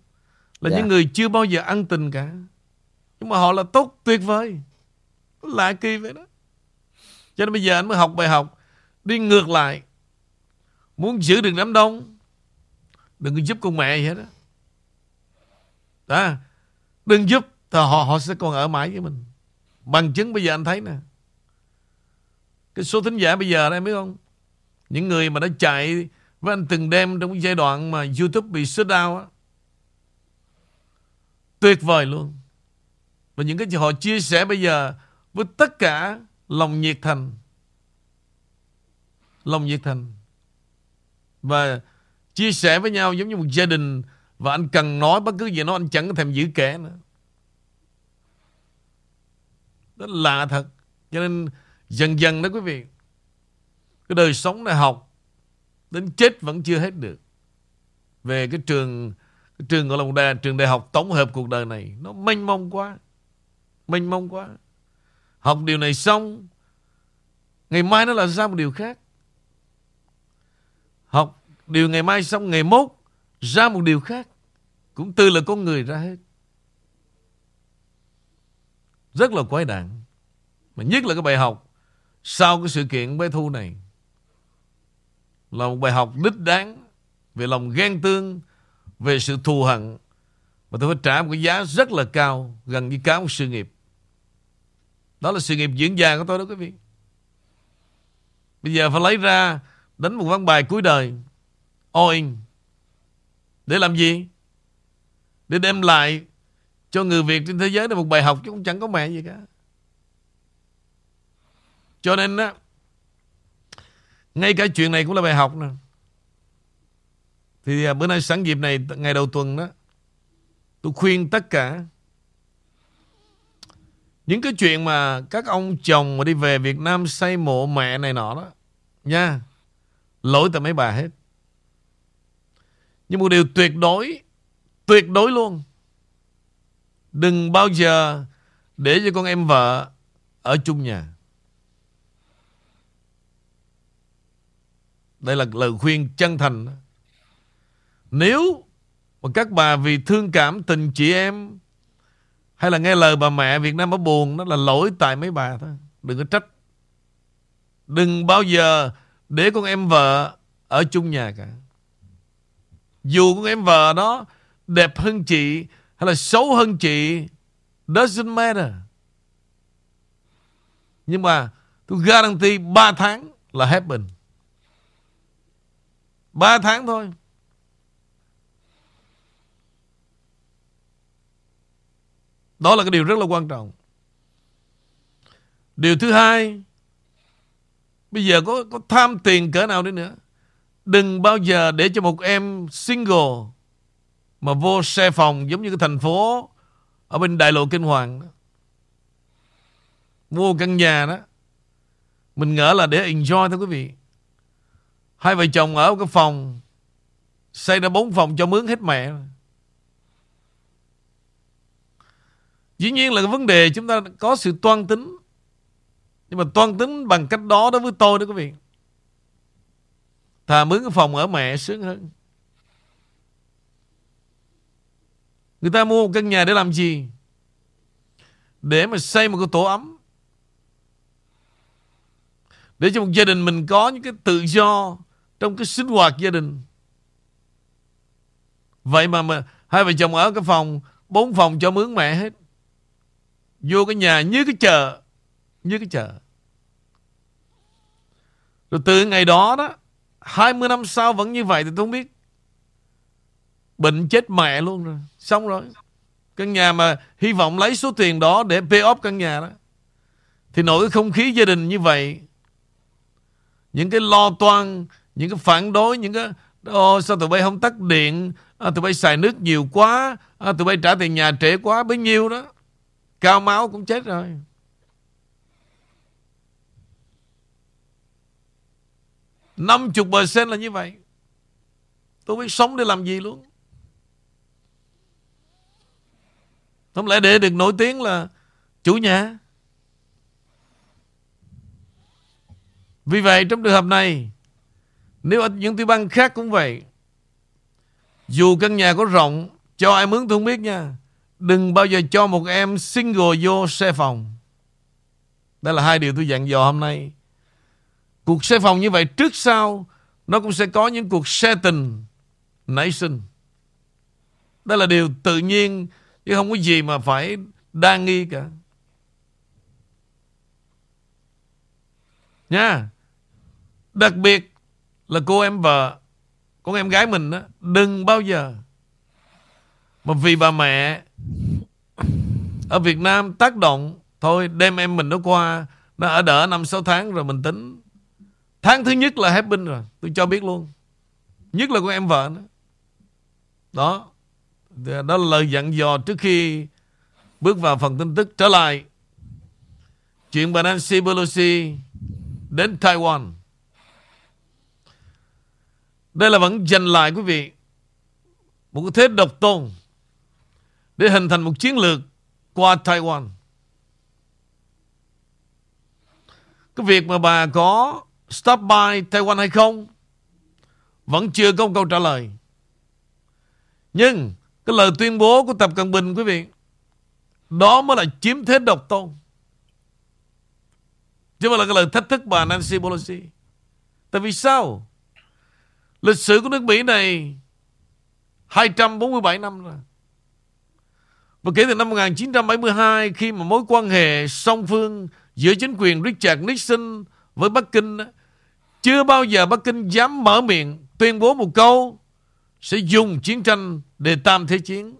là Dạ. những người chưa bao giờ ăn tình cả. Nhưng mà họ là tốt tuyệt vời. Lạ kỳ vậy đó. Cho nên bây giờ anh mới học bài học đi ngược lại. Muốn giữ được đám đông đừng có giúp con mẹ gì hết đó đó. Đừng giúp thì họ họ sẽ còn ở mãi với mình. Bằng chứng bây giờ anh thấy nè. Cái số thính giả bây giờ em biết không? Những người mà đã chạy với anh từng đêm trong cái giai đoạn mà YouTube bị shut đau á. Tuyệt vời luôn. Và những cái họ chia sẻ bây giờ với tất cả lòng nhiệt thành. Lòng nhiệt thành. Và chia sẻ với nhau giống như một gia đình và anh cần nói bất cứ gì nó, anh chẳng có thèm giữ kẻ nữa. Đó là lạ thật. Cho nên dần dần đó quý vị, cái đời sống này học đến chết vẫn chưa hết được. Về cái trường cái trường gọi là một đại, trường đại học tổng hợp cuộc đời này nó mênh mông quá mênh mông quá. Học điều này xong ngày mai nó là ra một điều khác. Học điều ngày mai xong ngày mốt ra một điều khác. Cũng từ là con người ra hết. Rất là quái đản. Mà nhất là cái bài học sau cái sự kiện bé thu này là một bài học đích đáng về lòng ghen tương, về sự thù hận. Và tôi phải trả một cái giá rất là cao gần như cả một sự nghiệp. Đó là sự nghiệp diễn già của tôi đó quý vị. Bây giờ phải lấy ra đánh một văn bài cuối đời all in để làm gì? Để đem lại cho người Việt trên thế giới là một bài học chứ cũng chẳng có mẹ gì cả. Cho nên á ngay cả chuyện này cũng là bài học nè thì à, bữa nay sẵn dịp này ngày đầu tuần đó, tôi khuyên tất cả những cái chuyện mà các ông chồng mà đi về Việt Nam xây mộ mẹ này nọ đó, nha, lỗi tại mấy bà hết. Nhưng một điều tuyệt đối tuyệt đối luôn. Đừng bao giờ để cho con em vợ ở chung nhà. Đây là lời khuyên chân thành. Nếu mà các bà vì thương cảm tình chị em, hay là nghe lời bà mẹ Việt Nam ở buồn đó là lỗi tại mấy bà thôi. Đừng có trách. Đừng bao giờ để con em vợ ở chung nhà cả. Dù con em vợ đó đẹp hơn chị, hay là xấu hơn chị, doesn't matter. Nhưng mà tôi guarantee 3 tháng là happen. 3 tháng thôi. Đó là cái điều rất là quan trọng. Điều thứ hai, bây giờ có có tham tiền cỡ nào đi nữa, đừng bao giờ để cho một em single mà vô xe phòng giống như cái thành phố ở bên đại lộ Kinh Hoàng đó. Mua căn nhà đó. Mình ngỡ là để enjoy thôi quý vị. Hai vợ chồng ở cái phòng, xây ra bốn phòng cho mướn hết mẹ. Dĩ nhiên là cái vấn đề chúng ta có sự toan tính. Nhưng mà toan tính bằng cách đó đối với tôi đó quý vị. Thà mướn cái phòng ở mẹ sướng hơn. Người ta mua một căn nhà để làm gì? Để mà xây một cái tổ ấm. Để cho một gia đình mình có những cái tự do trong cái sinh hoạt gia đình. Vậy mà, mà hai vợ chồng ở cái phòng, bốn phòng cho mướn mẹ hết. Vô cái nhà như cái chợ. Như cái chợ. Rồi từ ngày đó đó, 20 năm sau vẫn như vậy thì tôi không biết. Bệnh chết mẹ luôn rồi. Xong rồi. Căn nhà mà hy vọng lấy số tiền đó để pay off căn nhà đó. Thì nổi cái không khí gia đình như vậy. Những cái lo toan, những cái phản đối, những cái ô sao tụi bay không tắt điện? À, Tụi bay xài nước nhiều quá. À, Tụi bay trả tiền nhà trễ quá. Bấy nhiêu đó. Cao máu cũng chết rồi. Năm chục percent là như vậy. Tôi biết sống để làm gì luôn. Không lẽ để được nổi tiếng là chủ nhà. Vì vậy trong trường hợp này nếu ở những tiểu bang khác cũng vậy, dù căn nhà có rộng, cho ai mướn tôi không biết nha. Đừng bao giờ cho một em single vô xe phòng. Đây là hai điều tôi dặn dò hôm nay. Cuộc xe phòng như vậy trước sau, nó cũng sẽ có những cuộc xe tình nảy sinh. Đây là điều tự nhiên, chứ không có gì mà phải đa nghi cả. Nha. Đặc biệt là cô em vợ, con em gái mình đó đừng bao giờ. Mà vì bà mẹ ở Việt Nam tác động, thôi đem em mình nó qua, nó ở đỡ năm sáu tháng rồi mình tính. Tháng thứ nhất là happy rồi, tôi cho biết luôn. Nhất là con em vợ nữa. Đó đó là lời dặn dò trước khi bước vào phần tin tức. Trở lại, chuyện bà Nancy Pelosi đến Taiwan đây là vẫn giành lại, quý vị một cái thế độc tôn để hình thành một chiến lược qua Taiwan. Cái việc mà bà có stop by Taiwan hay không vẫn chưa có một câu trả lời. Nhưng cái lời tuyên bố của Tập Cận Bình, quý vị, đó mới là chiếm thế độc tôn. Chứ mà là cái lời thách thức bà Nancy Pelosi. Tại vì sao? Lịch sử của nước Mỹ này 247 năm rồi. Và kể từ năm 1972 khi mà mối quan hệ song phương giữa chính quyền Richard Nixon với Bắc Kinh chưa bao giờ Bắc Kinh dám mở miệng tuyên bố một câu sẽ dùng chiến tranh để tam thế chiến,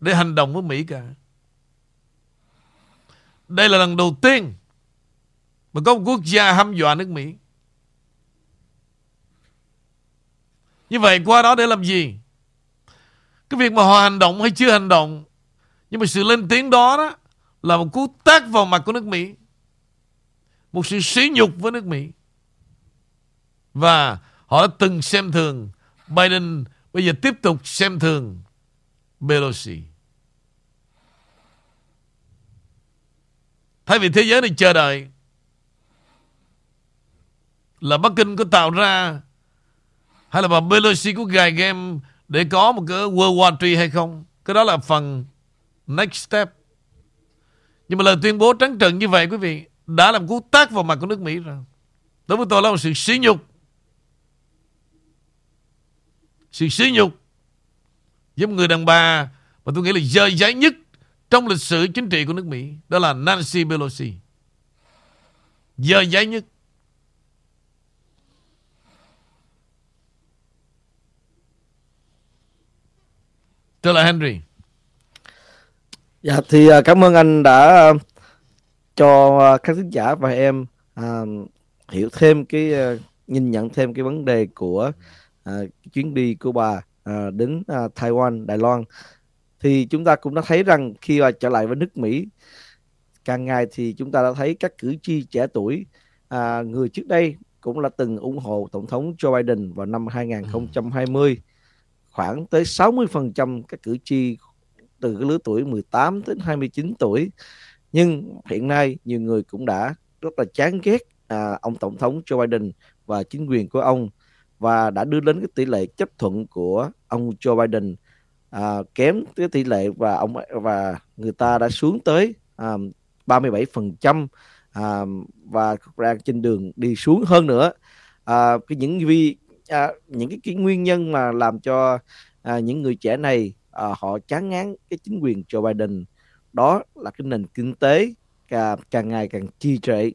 để hành động với Mỹ cả. Đây là lần đầu tiên mà có một quốc gia hăm dọa nước Mỹ. Như vậy qua đó để làm gì? Cái việc mà họ hành động hay chưa hành động, Nhưng mà sự lên tiếng đó đó Là một cú tác vào mặt của nước Mỹ. Một sự sỉ nhục với nước Mỹ. Và họ đã từng xem thường Biden, Bây giờ tiếp tục xem thường Pelosi. Thay vì thế giới này chờ đợi, Là Bắc Kinh có tạo ra hay là bà Pelosi có gài game để có một cái World War III hay không? Cái đó là phần next step. Nhưng mà lời tuyên bố trắng trợn như vậy, quý vị, đã làm cú tác vào mặt của nước Mỹ rồi. Đối với tôi là một sự sỉ nhục. Sự sỉ nhục với một người đàn bà mà tôi nghĩ là dơ giấy nhất trong lịch sử chính trị của nước Mỹ. Đó là Nancy Pelosi. Dơ giấy nhất. Trở lại Henry. Dạ thì uh, cảm ơn anh đã uh, cho uh, các khán giả và em uh, hiểu thêm cái nhìn nhận thêm cái vấn đề của uh, chuyến đi của bà uh, đến uh, Taiwan, Đài Loan. Thì chúng ta cũng đã thấy rằng khi uh, trở lại với nước Mỹ càng ngày thì chúng ta đã thấy các cử tri trẻ tuổi à, người trước đây cũng là từng ủng hộ tổng thống Joe Biden vào năm 2020 khoảng tới 60% các cử tri từ cái lứa tuổi 18 đến 29 tuổi. Nhưng hiện nay nhiều người cũng đã rất là chán ghét à, ông tổng thống Joe Biden và chính quyền của ông và đã đưa đến cái tỷ lệ chấp thuận của ông Joe Biden à, kém cái tỷ lệ và ông và người ta đã xuống tới à, 37% à, và đang trên đường đi xuống hơn nữa à, cái những vi à, những cái, cái nguyên nhân mà làm cho à, những người trẻ này à, họ chán ngán cái chính quyền Joe Biden đó là cái nền kinh tế càng, càng ngày càng trì trệ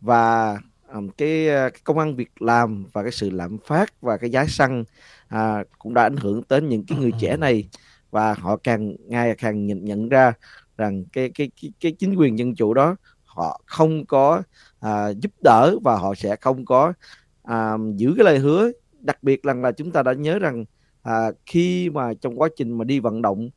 và um, cái, cái công ăn việc làm và cái sự lạm phát và cái giá xăng à, cũng đã ảnh hưởng đến những cái người trẻ này và họ càng ngày càng nhận nhận ra rằng cái cái cái, cái chính quyền dân chủ đó họ không có à, giúp đỡ và họ sẽ không có à, giữ cái lời hứa đặc biệt rằng là chúng ta đã nhớ rằng à, khi mà trong quá trình mà đi vận động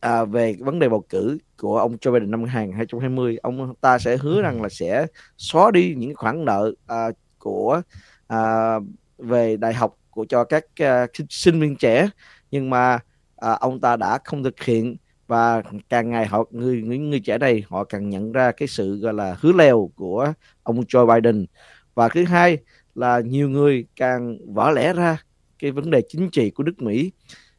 à, về vấn đề bầu cử của ông Joe Biden năm 2020 ông ta sẽ hứa rằng là sẽ xóa đi những khoản nợ à, của à, về đại học của cho các uh, sinh viên trẻ. Nhưng mà à, ông ta đã không thực hiện và càng ngày họ người những người trẻ này họ càng nhận ra cái sự gọi là hứa lèo của ông Joe Biden. Và thứ hai là nhiều người càng vỡ lẽ ra cái vấn đề chính trị của nước Mỹ.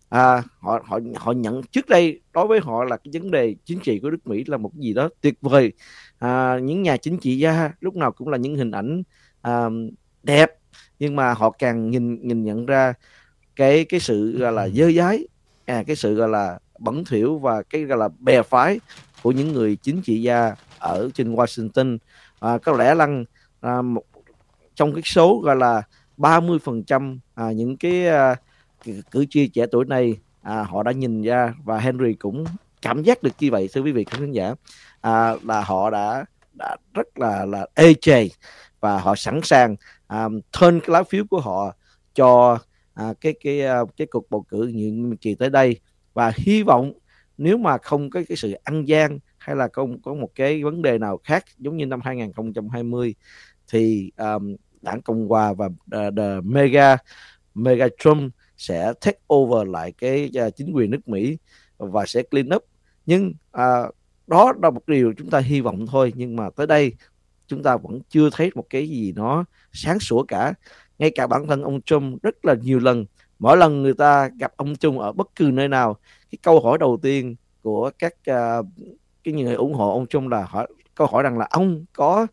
À, họ họ họ nhận trước đây đối với họ là cái vấn đề chính trị của nước Mỹ là một gì đó tuyệt vời. À, những nhà chính trị gia lúc nào cũng là những hình ảnh à, đẹp nhưng mà họ càng nhìn nhìn nhận ra cái cái sự gọi là dơ dái à, cái sự gọi là bẩn thỉu và cái gọi là bè phái của những người chính trị gia ở trên Washington. À, có lẽ là à, một, trong cái số gọi là 30 phần trăm à, những cái à, cử tri trẻ tuổi này à, họ đã nhìn ra và Henry cũng cảm giác được như vậy thưa quý vị khán giả. À, là họ đã đã rất là là ê chề và họ sẵn sàng à, turn cái lá phiếu của họ cho à, cái cái à, cái cuộc bầu cử nhiệm kỳ tới đây. Và hy vọng nếu mà không có cái sự ăn gian hay là không có một cái vấn đề nào khác giống như năm 2020 thì um, đảng cộng hòa và ờ, uh, the mega mega Trump sẽ take over lại cái uh, chính quyền nước Mỹ và sẽ clean up. Nhưng uh, đó là một điều chúng ta hy vọng thôi nhưng mà tới đây chúng ta vẫn chưa thấy một cái gì nó sáng sủa cả. Ngay cả bản thân ông Trump rất là nhiều lần mỗi lần người ta gặp ông Trump ở bất cứ nơi nào cái câu hỏi đầu tiên của các uh, cái người ủng hộ ông Trump là hỏi câu hỏi rằng là ông có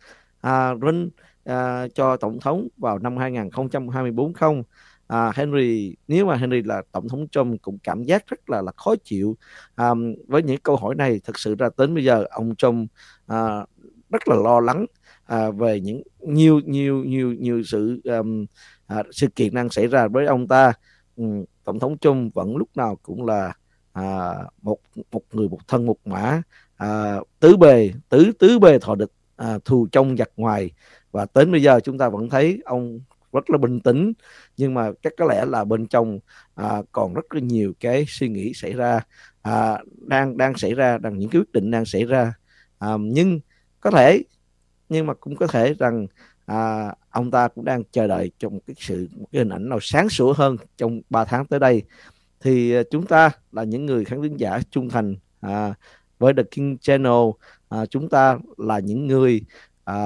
uh, run uh, cho tổng thống vào năm 2024 không à, Henry nếu mà Henry là tổng thống Trump cũng cảm giác rất là là khó chịu. Um, với những câu hỏi này thực sự ra đến bây giờ ông Trump uh, rất là lo lắng à, về những nhiều nhiều nhiều nhiều sự um, à, sự kiện đang xảy ra với ông ta. Um, tổng thống Trump vẫn lúc nào cũng là à, một một người một thân một mã. À, tứ bề tứ tứ bề thọ địch à, thù trong giặc ngoài và đến bây giờ chúng ta vẫn thấy ông rất là bình tĩnh nhưng mà chắc có lẽ là bên trong à, còn rất là nhiều cái suy nghĩ xảy ra à, đang đang xảy ra đang những cái quyết định đang xảy ra. À, nhưng có thể nhưng mà cũng có thể rằng à, ông ta cũng đang chờ đợi trong một cái sự một cái hình ảnh nào sáng sủa hơn trong 3 tháng tới đây. Thì à, chúng ta là những người khán thính giả trung thành à, với The King Channel à, chúng ta là những người à,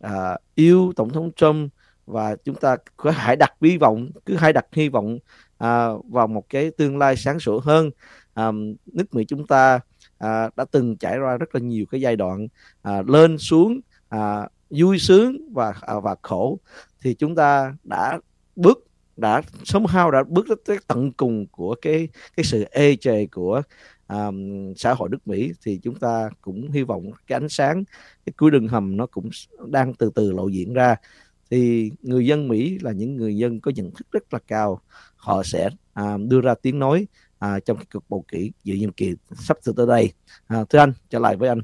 à, yêu tổng thống Trump và chúng ta cứ hãy đặt hy vọng cứ hãy đặt hy vọng à, vào một cái tương lai sáng sủa hơn. À, nước Mỹ chúng ta à, đã từng trải qua rất là nhiều cái giai đoạn à, lên xuống à, vui sướng và à, và khổ. Thì chúng ta đã bước đã sống hao đã bước tới tận cùng của cái cái sự ê chề của um, xã hội nước Mỹ thì chúng ta cũng hy vọng cái ánh sáng cái cuối đường hầm nó cũng đang từ từ lộ diện ra. Thì người dân Mỹ là những người dân có nhận thức rất là cao họ sẽ um, đưa ra tiếng nói à, trong cái cuộc bầu cử dự nhiệm kỳ sắp tới đây. À, thưa anh trở lại với anh.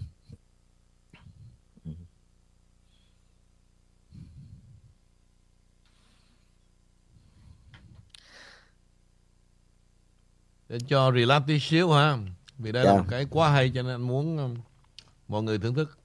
Để cho relax tí xíu ha vì đây Dạ. là một cái quá hay cho nên anh muốn um, mọi người thưởng thức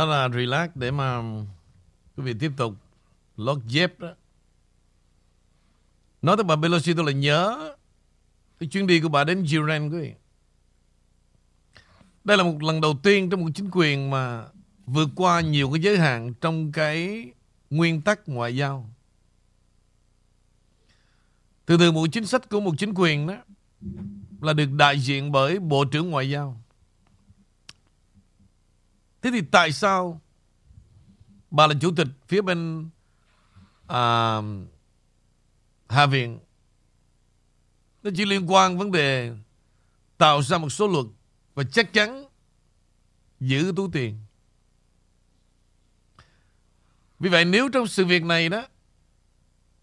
đó là relax để mà quý vị tiếp tục lót dép đó. Nói tới bà Pelosi tôi là nhớ cái chuyến đi của bà đến Iran quý vị. Đây là một lần đầu tiên trong một chính quyền mà vượt qua nhiều cái giới hạn trong cái nguyên tắc ngoại giao. Từ từ, một chính sách của một chính quyền đó là được đại diện bởi Bộ trưởng Ngoại giao. Thế thì tại sao bà là chủ tịch phía bên à, Hạ viện nó chỉ liên quan vấn đề tạo ra một số luật và chắc chắn giữ túi tiền. Vì vậy nếu trong sự việc này đó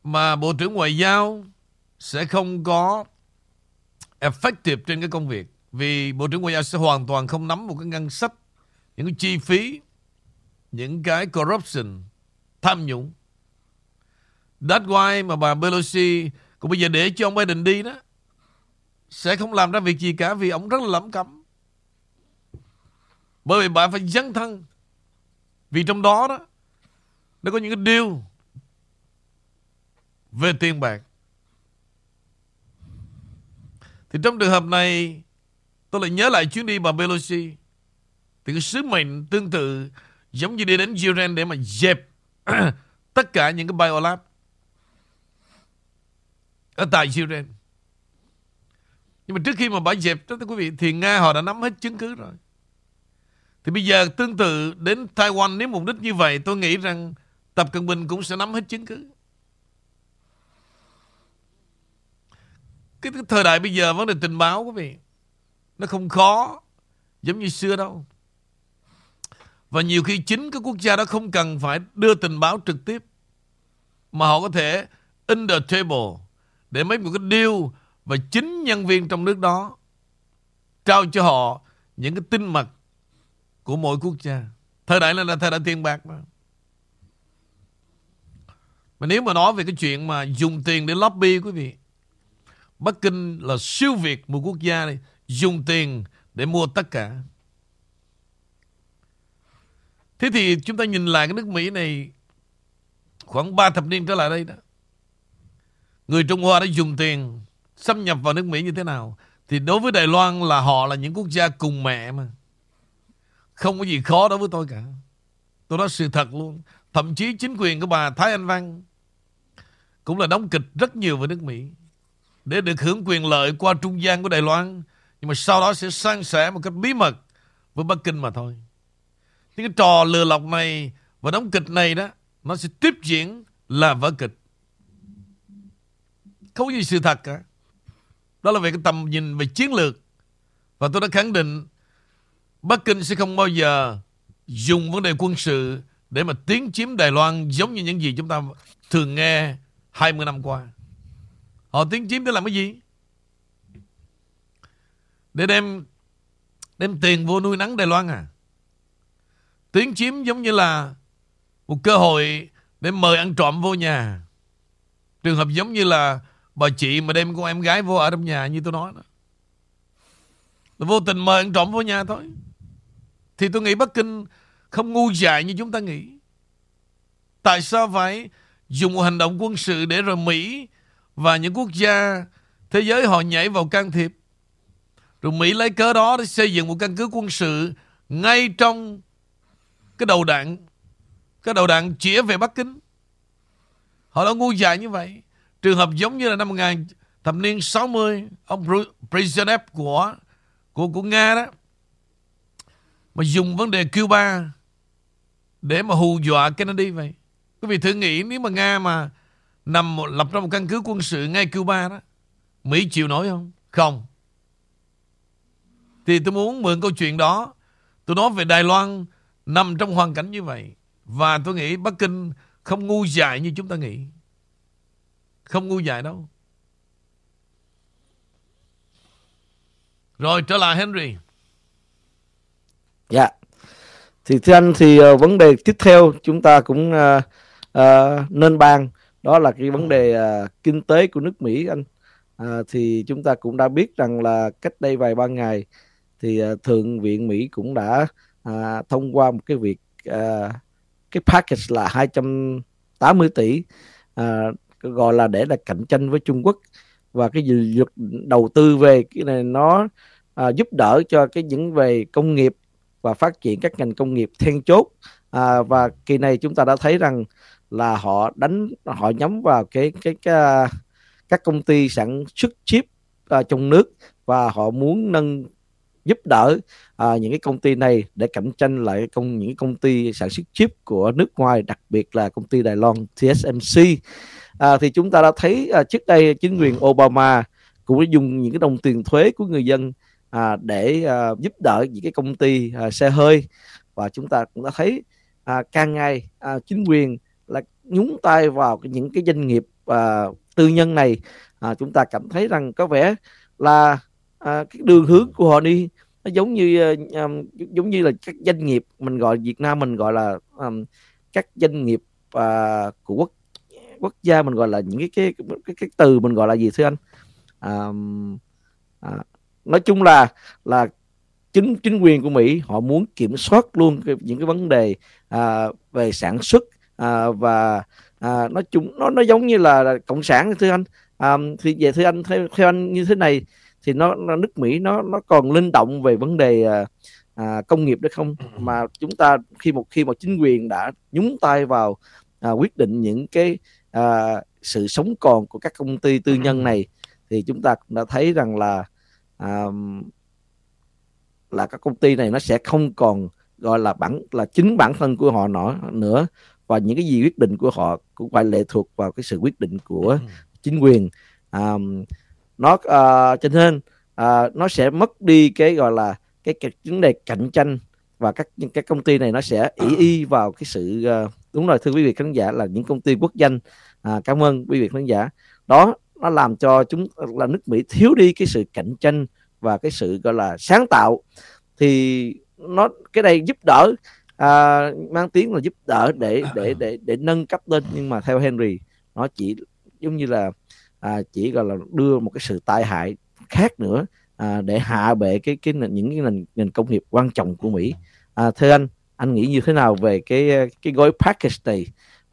mà Bộ trưởng Ngoại giao sẽ không có effective trên cái công việc vì Bộ trưởng Ngoại giao sẽ hoàn toàn không nắm một cái ngân sách những cái chi phí, những cái corruption, tham nhũng That's why mà bà Pelosi cũng bây giờ để cho ông Biden đi đó, sẽ không làm ra việc gì cả vì ông rất là lẩm cẩm. Bởi vì bà phải dấn thân. Vì trong đó đó, nó có những cái deal về tiền bạc. Thì trong trường hợp này, tôi lại nhớ lại chuyến đi bà Pelosi. Thì cái sứ mệnh tương tự giống như đi đến Iran để mà dẹp tất cả những cái biolab ở tại Iran. Nhưng mà trước khi mà bà dẹp đó quý vị thì Nga họ đã nắm hết chứng cứ rồi. Thì bây giờ tương tự đến Taiwan nếu mục đích như vậy tôi nghĩ rằng Tập Cận Bình cũng sẽ nắm hết chứng cứ. Cái, cái thời đại bây giờ vấn đề tình báo quý vị nó không khó giống như xưa đâu. Và nhiều khi chính các quốc gia đó không cần phải đưa tình báo trực tiếp mà họ có thể in the table để mấy một cái deal và chính nhân viên trong nước đó trao cho họ những cái tin mật của mỗi quốc gia. Thời đại này là thời đại tiền bạc mà. Mà nếu mà nói về cái chuyện mà dùng tiền để lobby quý vị, Bắc Kinh là siêu việt một quốc gia này, dùng tiền để mua tất cả. Thế thì chúng ta nhìn lại cái nước Mỹ này, khoảng 3 thập niên trở lại đây đó. Người Trung Hoa đã dùng tiền xâm nhập vào nước Mỹ như thế nào thì đối với Đài Loan là họ là những quốc gia cùng mẹ mà. Không có gì khó đối với tôi cả. Tôi nói sự thật luôn. Thậm chí chính quyền của bà Thái Anh Văn cũng là đóng kịch rất nhiều với nước Mỹ để được hưởng quyền lợi qua trung gian của Đài Loan. Nhưng mà sau đó sẽ sang sẻ một cách bí mật với Bắc Kinh mà thôi. Thì cái trò lừa lọc này và đóng kịch này đó, nó sẽ tiếp diễn là vở kịch. Không có gì sự thật cả. Đó là về cái tầm nhìn về chiến lược. Và tôi đã khẳng định Bắc Kinh sẽ không bao giờ dùng vấn đề quân sự để mà tiến chiếm Đài Loan giống như những gì chúng ta thường nghe 20 năm qua. Họ tiến chiếm để làm cái gì? Để đem đem tiền vô nuôi nắng Đài Loan à? Tiếng chiếm giống như là một cơ hội để mời ăn trộm vô nhà. Trường hợp giống như là bà chị mà đem con em gái vô ở trong nhà như tôi nói đó. Là vô tình mời ăn trộm vô nhà thôi. Thì tôi nghĩ Bắc Kinh không ngu dại như chúng ta nghĩ. Tại sao phải dùng một hành động quân sự để rồi Mỹ và những quốc gia thế giới họ nhảy vào can thiệp. Rồi Mỹ lấy cớ đó để xây dựng một căn cứ quân sự ngay trong cái đầu đạn cái đầu đạn chĩa về Bắc Kinh. Họ đã ngu dại như vậy. Trường hợp giống như là năm 1000 thập niên 60 ông Brezhnev của của của Nga đó mà dùng vấn đề Cuba để mà hù dọa Kennedy vậy. Quý vị thử nghĩ nếu mà Nga mà nằm một, lập ra một căn cứ quân sự ngay Cuba đó Mỹ chịu nổi không? Không. Thì tôi muốn mượn câu chuyện đó Tôi nói về Đài Loan Nằm trong hoàn cảnh như vậy. Và tôi nghĩ Bắc Kinh không ngu dại như chúng ta nghĩ. Không ngu dại đâu. Rồi trở lại Henry. Dạ. Thì thưa anh thì uh, vấn đề tiếp theo Chúng ta cũng uh, uh, nên bàn. Đó là cái vấn đề uh, kinh tế của nước Mỹ anh. Uh, thì chúng ta cũng đã biết rằng là cách đây vài ba ngày thì uh, thượng viện Mỹ cũng đã à, thông qua một cái việc à, cái package là 280 tỷ à, gọi là để là cạnh tranh với Trung Quốc. Và cái luật đầu tư về cái này nó à, giúp đỡ cho cái những về công nghiệp và phát triển các ngành công nghiệp then chốt. À, và kỳ này chúng ta đã thấy rằng là họ đánh họ nhắm vào cái cái, cái, cái các công ty sản xuất chip à, trong nước và họ muốn nâng giúp đỡ à, những cái công ty này để cạnh tranh lại công những công ty sản xuất chip của nước ngoài đặc biệt là công ty Đài Loan TSMC à, thì chúng ta đã thấy à, trước đây chính quyền Obama cũng đã dùng những cái đồng tiền thuế của người dân à, để à, giúp đỡ những cái công ty à, xe hơi. Và chúng ta cũng đã thấy à, càng ngày à, chính quyền là nhúng tay vào những cái doanh nghiệp à, tư nhân này. À, chúng ta cảm thấy rằng có vẻ là à, cái đường hướng của họ đi nó giống như um, giống như là các doanh nghiệp mình gọi Việt Nam mình gọi là um, các doanh nghiệp uh, của quốc quốc gia mình gọi là những cái cái cái, cái từ mình gọi là gì thưa anh? Um, à, nói chung là là chính chính quyền của Mỹ họ muốn kiểm soát luôn cái, những cái vấn đề à, về sản xuất à, và à, nói chung nó nó giống như là, là cộng sản thưa anh. À, thì về thưa anh theo, theo anh như thế này thì nó, nó nước Mỹ nó nó còn linh động về vấn đề à, à, công nghiệp đấy không? Mà chúng ta khi một khi mà chính quyền đã nhúng tay vào à, quyết định những cái à, sự sống còn của các công ty tư nhân này thì chúng ta cũng đã thấy rằng là à, là các công ty này nó sẽ không còn gọi là bản là chính bản thân của họ nữa nữa. Và những cái gì quyết định của họ cũng phải lệ thuộc vào cái sự quyết định của chính quyền. À, nó uh, cho nên uh, nó sẽ mất đi cái gọi là cái, cái vấn đề cạnh tranh và các những cái công ty này nó sẽ ỷ y vào cái sự uh, đúng rồi thưa quý vị khán giả là những công ty quốc danh. À, cảm ơn quý vị khán giả. Đó nó làm cho chúng là nước Mỹ thiếu đi cái sự cạnh tranh và cái sự gọi là sáng tạo. Thì nó cái này giúp đỡ à, mang tiếng là giúp đỡ để để để để nâng cấp lên nhưng mà theo Henry nó chỉ giống như là à, chỉ gọi là đưa một cái sự tai hại khác nữa à, để hạ bệ cái cái những cái nền nền công nghiệp quan trọng của Mỹ. À, thưa anh anh nghĩ như thế nào về cái cái gói package này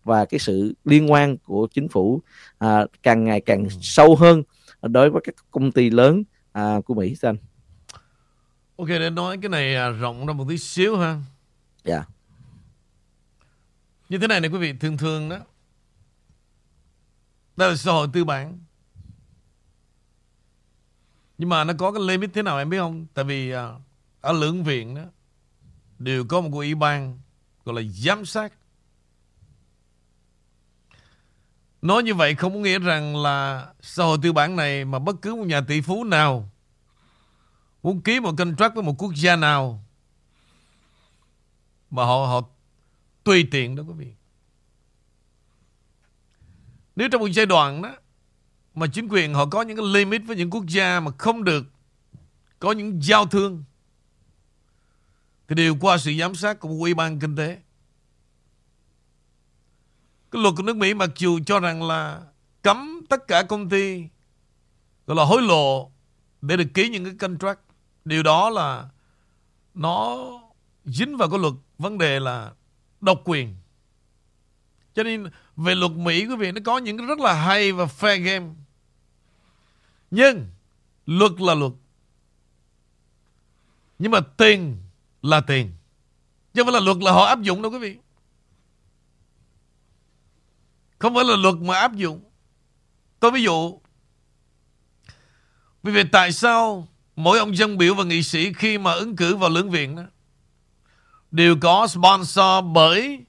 và cái sự liên quan của chính phủ à, càng ngày càng sâu hơn đối với các công ty lớn à, của Mỹ thưa anh? Ok để nói cái này à, rộng ra một tí xíu ha. Dạ. Yeah. như thế này này quý vị thường thường đó đây là xã hội tư bản. Nhưng mà nó có cái limit thế nào em biết không? Tại vì à, ở lưỡng viện đó, đều có một cái ủy ban gọi là giám sát. Nói như vậy không có nghĩa rằng là xã hội tư bản này mà bất cứ một nhà tỷ phú nào muốn ký một contract với một quốc gia nào mà họ họ tùy tiện đó quý vị. Nếu trong một giai đoạn đó mà chính quyền họ có những cái limit với những quốc gia mà không được có những giao thương, thì đều qua sự giám sát của một ủy ban kinh tế. Cái luật của nước Mỹ mặc dù cho rằng là cấm tất cả công ty, gọi là hối lộ để được ký những cái contract. Điều đó là nó dính vào cái luật vấn đề là độc quyền. Cho nên về luật Mỹ quý vị nó có những cái rất là hay và fair game. Nhưng luật là luật. Nhưng mà tiền là tiền. Chứ không phải là luật là họ áp dụng đâu quý vị. Không phải là luật mà áp dụng. Tôi ví dụ. Vì vậy tại sao mỗi ông dân biểu và nghị sĩ khi mà ứng cử vào lưỡng viện đó đều có sponsor bởi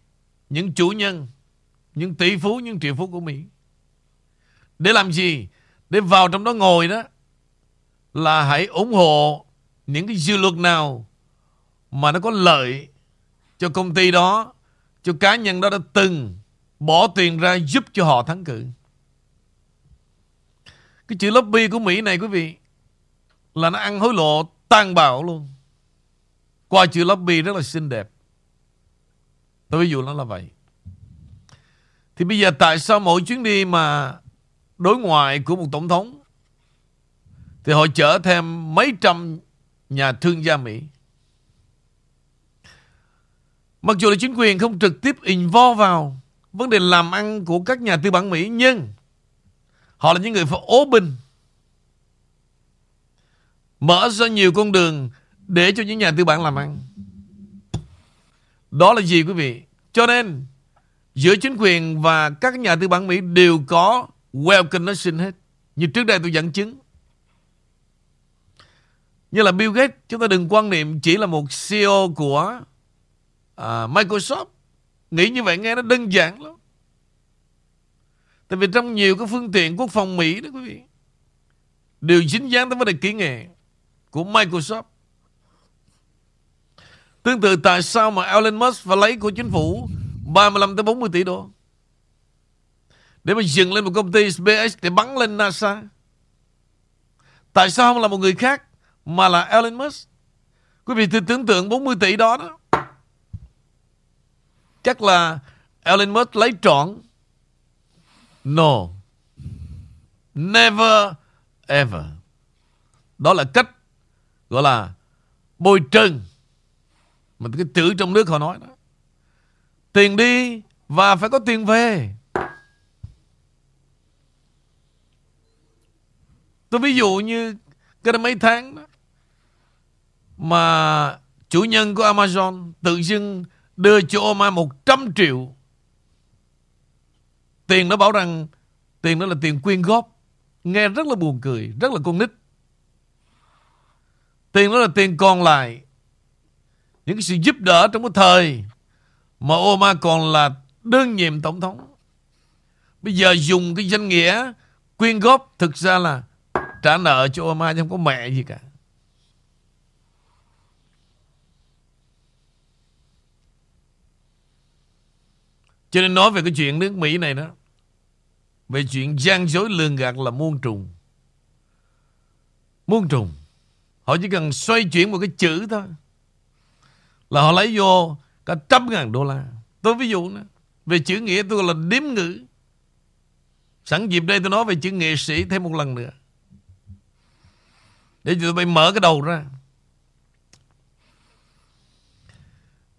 những chủ nhân, những tỷ phú, những triệu phú của Mỹ. Để làm gì? Để vào trong đó ngồi đó là hãy ủng hộ những cái dư luật nào mà nó có lợi cho công ty đó, cho cá nhân đó đã từng bỏ tiền ra giúp cho họ thắng cử. Cái chữ lobby của Mỹ này quý vị là nó ăn hối lộ tan bạo luôn. Qua chữ lobby rất là xinh đẹp. Tôi ví dụ nó là vậy. Thì bây giờ tại sao mỗi chuyến đi mà đối ngoại của một tổng thống thì họ chở thêm mấy trăm nhà thương gia Mỹ. Mặc dù là chính quyền không trực tiếp involve vào vấn đề làm ăn của các nhà tư bản Mỹ, nhưng họ là những người phải open mở ra nhiều con đường để cho những nhà tư bản làm ăn. Đó là gì quý vị? Cho nên giữa chính quyền và các nhà tư bản Mỹ đều có well connection hết. Như trước đây tôi dẫn chứng. Như là Bill Gates, chúng ta đừng quan niệm chỉ là một CEO của uh, Microsoft. Nghĩ như vậy nghe nó đơn giản lắm. Tại vì trong nhiều cái phương tiện quốc phòng Mỹ đó quý vị đều dính dáng tới vấn đề kỹ nghệ của Microsoft. Tương tự tại sao mà Elon Musk phải lấy của chính phủ 35 tới 40 tỷ đô để mà dừng lên một công ty SpaceX để bắn lên NASA. Tại sao không là một người khác, mà là Elon Musk? Quý vị thử tưởng tượng 40 tỷ đó đó. Chắc là Elon Musk lấy trọn. No. Never, ever. Đó là cách gọi là bôi trơn. Mà cái chữ trong nước họ nói đó. Tiền đi và phải có tiền về. Tôi ví dụ như cái đó mấy tháng đó mà chủ nhân của Amazon tự dưng đưa cho Oma 100 triệu. Tiền nó bảo rằng tiền đó là tiền quyên góp. Nghe rất là buồn cười, rất là con nít. Tiền đó là tiền còn lại. Những cái sự giúp đỡ trong cái thời mà Obama còn là đương nhiệm tổng thống. Bây giờ dùng cái danh nghĩa quyên góp thực ra là trả nợ cho Obama chứ không có mẹ gì cả. Cho nên nói về cái chuyện nước Mỹ này đó, Về chuyện gian dối lường gạt là muôn trùng Muôn trùng Họ chỉ cần xoay chuyển một cái chữ thôi Là họ lấy vô Cả trăm ngàn đô la. Tôi ví dụ nữa Về chữ nghĩa tôi là điếm ngữ. Sẵn dịp đây tôi nói về chữ nghệ sĩ thêm một lần nữa. Để tụi bay mở cái đầu ra.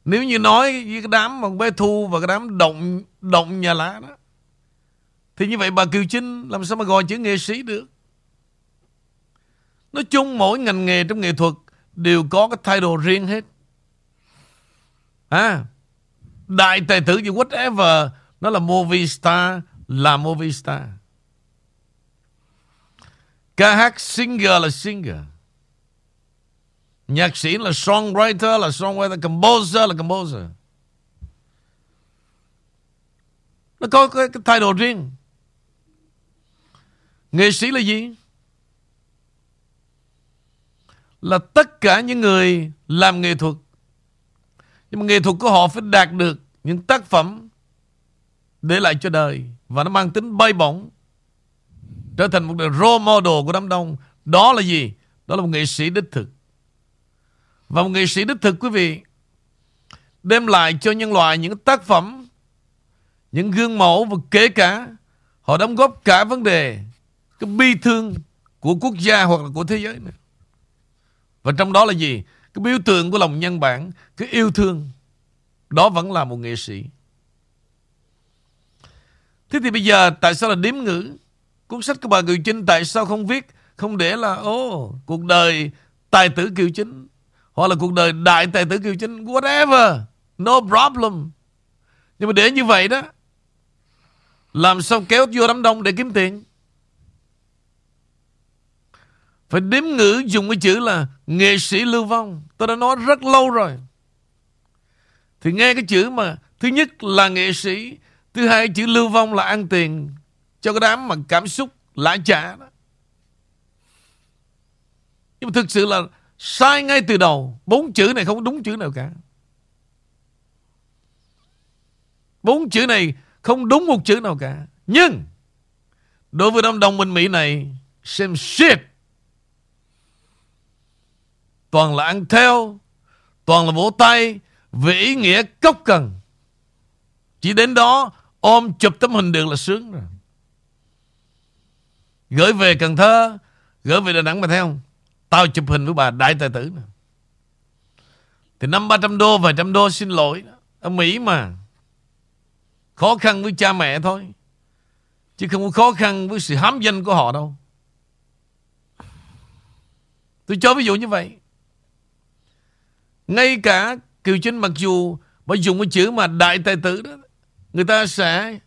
Nếu như nói với cái đám mà bé Thu và cái đám động động nhà lá đó, Thì như vậy bà Kiều Trinh làm sao mà gọi chữ nghệ sĩ được? Nói chung mỗi ngành nghề trong nghệ thuật Đều có cái thái độ riêng hết. À Đại tài tử gì whatever Nó là movie star Là movie star Ca hát singer là singer Nhạc sĩ là songwriter là songwriter, composer là composer. Nó có cái, cái thái độ riêng. Nghệ sĩ là gì? Là tất cả những người làm nghệ thuật. Nhưng mà nghệ thuật của họ phải đạt được những tác phẩm để lại cho đời. Và nó mang tính bay bổng. Trở thành một role model của đám đông. Đó là gì? Đó là một nghệ sĩ đích thực. Và một nghệ sĩ đích thực, quý vị, Đem lại cho nhân loại những tác phẩm, Những gương mẫu và kể cả, Họ đóng góp cả vấn đề Cái bi thương của quốc gia hoặc là của thế giới này. Và trong đó là gì? Cái biểu tượng của lòng nhân bản, Cái yêu thương, Đó vẫn là một nghệ sĩ. Thế thì bây giờ tại sao là điếm ngữ? Cuốn sách của bà Kiều Trinh Tại sao không viết? Không để là Ồ cuộc đời tài tử Kiều Chính hoặc là cuộc đời đại tài tử Kiều Chính Whatever, No problem. Nhưng mà để như vậy đó, Làm sao kéo vô đám đông để kiếm tiền? Phải đếm ngữ dùng cái chữ là Nghệ sĩ lưu vong. Tôi đã nói rất lâu rồi. Thì nghe cái chữ mà Thứ nhất là nghệ sĩ, Thứ hai chữ lưu vong là ăn tiền, Cho cái đám mà cảm xúc lã trả đó. Nhưng mà thực sự là Sai ngay từ đầu. Bốn chữ này không đúng chữ nào cả. Bốn chữ này không đúng một chữ nào cả. Nhưng, Đối với đám đồng bên Mỹ này, Xem shit Toàn là ăn theo Toàn là vỗ tay Về ý nghĩa cốc cần. Chỉ đến đó Ôm chụp tấm hình được là sướng rồi. Gửi về Cần Thơ Gửi về Đà Nẵng mà thấy không Tao chụp hình với bà đại tài tử nè. Thì năm 300 đô, vài trăm đô xin lỗi. Ở Mỹ mà. Khó khăn với cha mẹ thôi. Chứ không có khó khăn với sự hám danh của họ đâu. Tôi cho ví dụ như vậy. Ngay cả Kiều chính mặc dù Mà dùng cái chữ mà đại tài tử đó, Người ta sẽ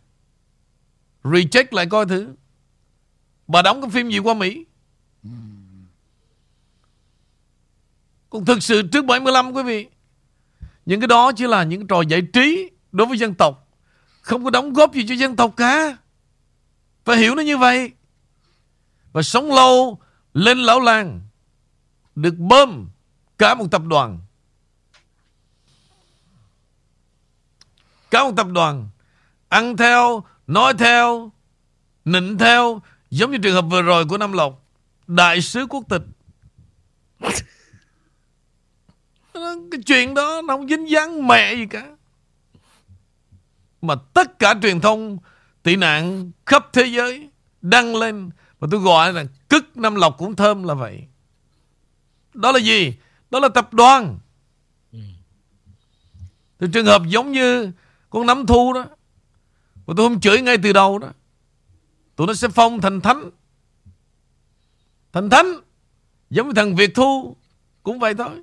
Reject lại coi thử. Bà đóng cái phim gì qua Mỹ? Còn thực sự trước 75 quý vị, Những cái đó chỉ là những trò giải trí Đối với dân tộc, Không có đóng góp gì cho dân tộc cả. Phải hiểu nó như vậy. Và sống lâu, Lên lão làng, Được bơm Cả một tập đoàn. Cả một tập đoàn Ăn theo Nói theo Nịnh theo Giống như trường hợp vừa rồi của Nam Lộc Đại sứ quốc tịch. Cái chuyện đó Nó không dính dáng mẹ gì cả. Mà tất cả truyền thông Tị nạn khắp thế giới Đăng lên Mà tôi gọi là Cức Nam Lộc cũng thơm là vậy. Đó là gì? Đó là tập đoàn. Thì trường hợp giống như con nắm thu đó. Mà tôi không chửi ngay từ đầu đó. Tụi nó sẽ phong thành thánh. Thành thánh Giống như thằng Việt Thu Cũng vậy thôi.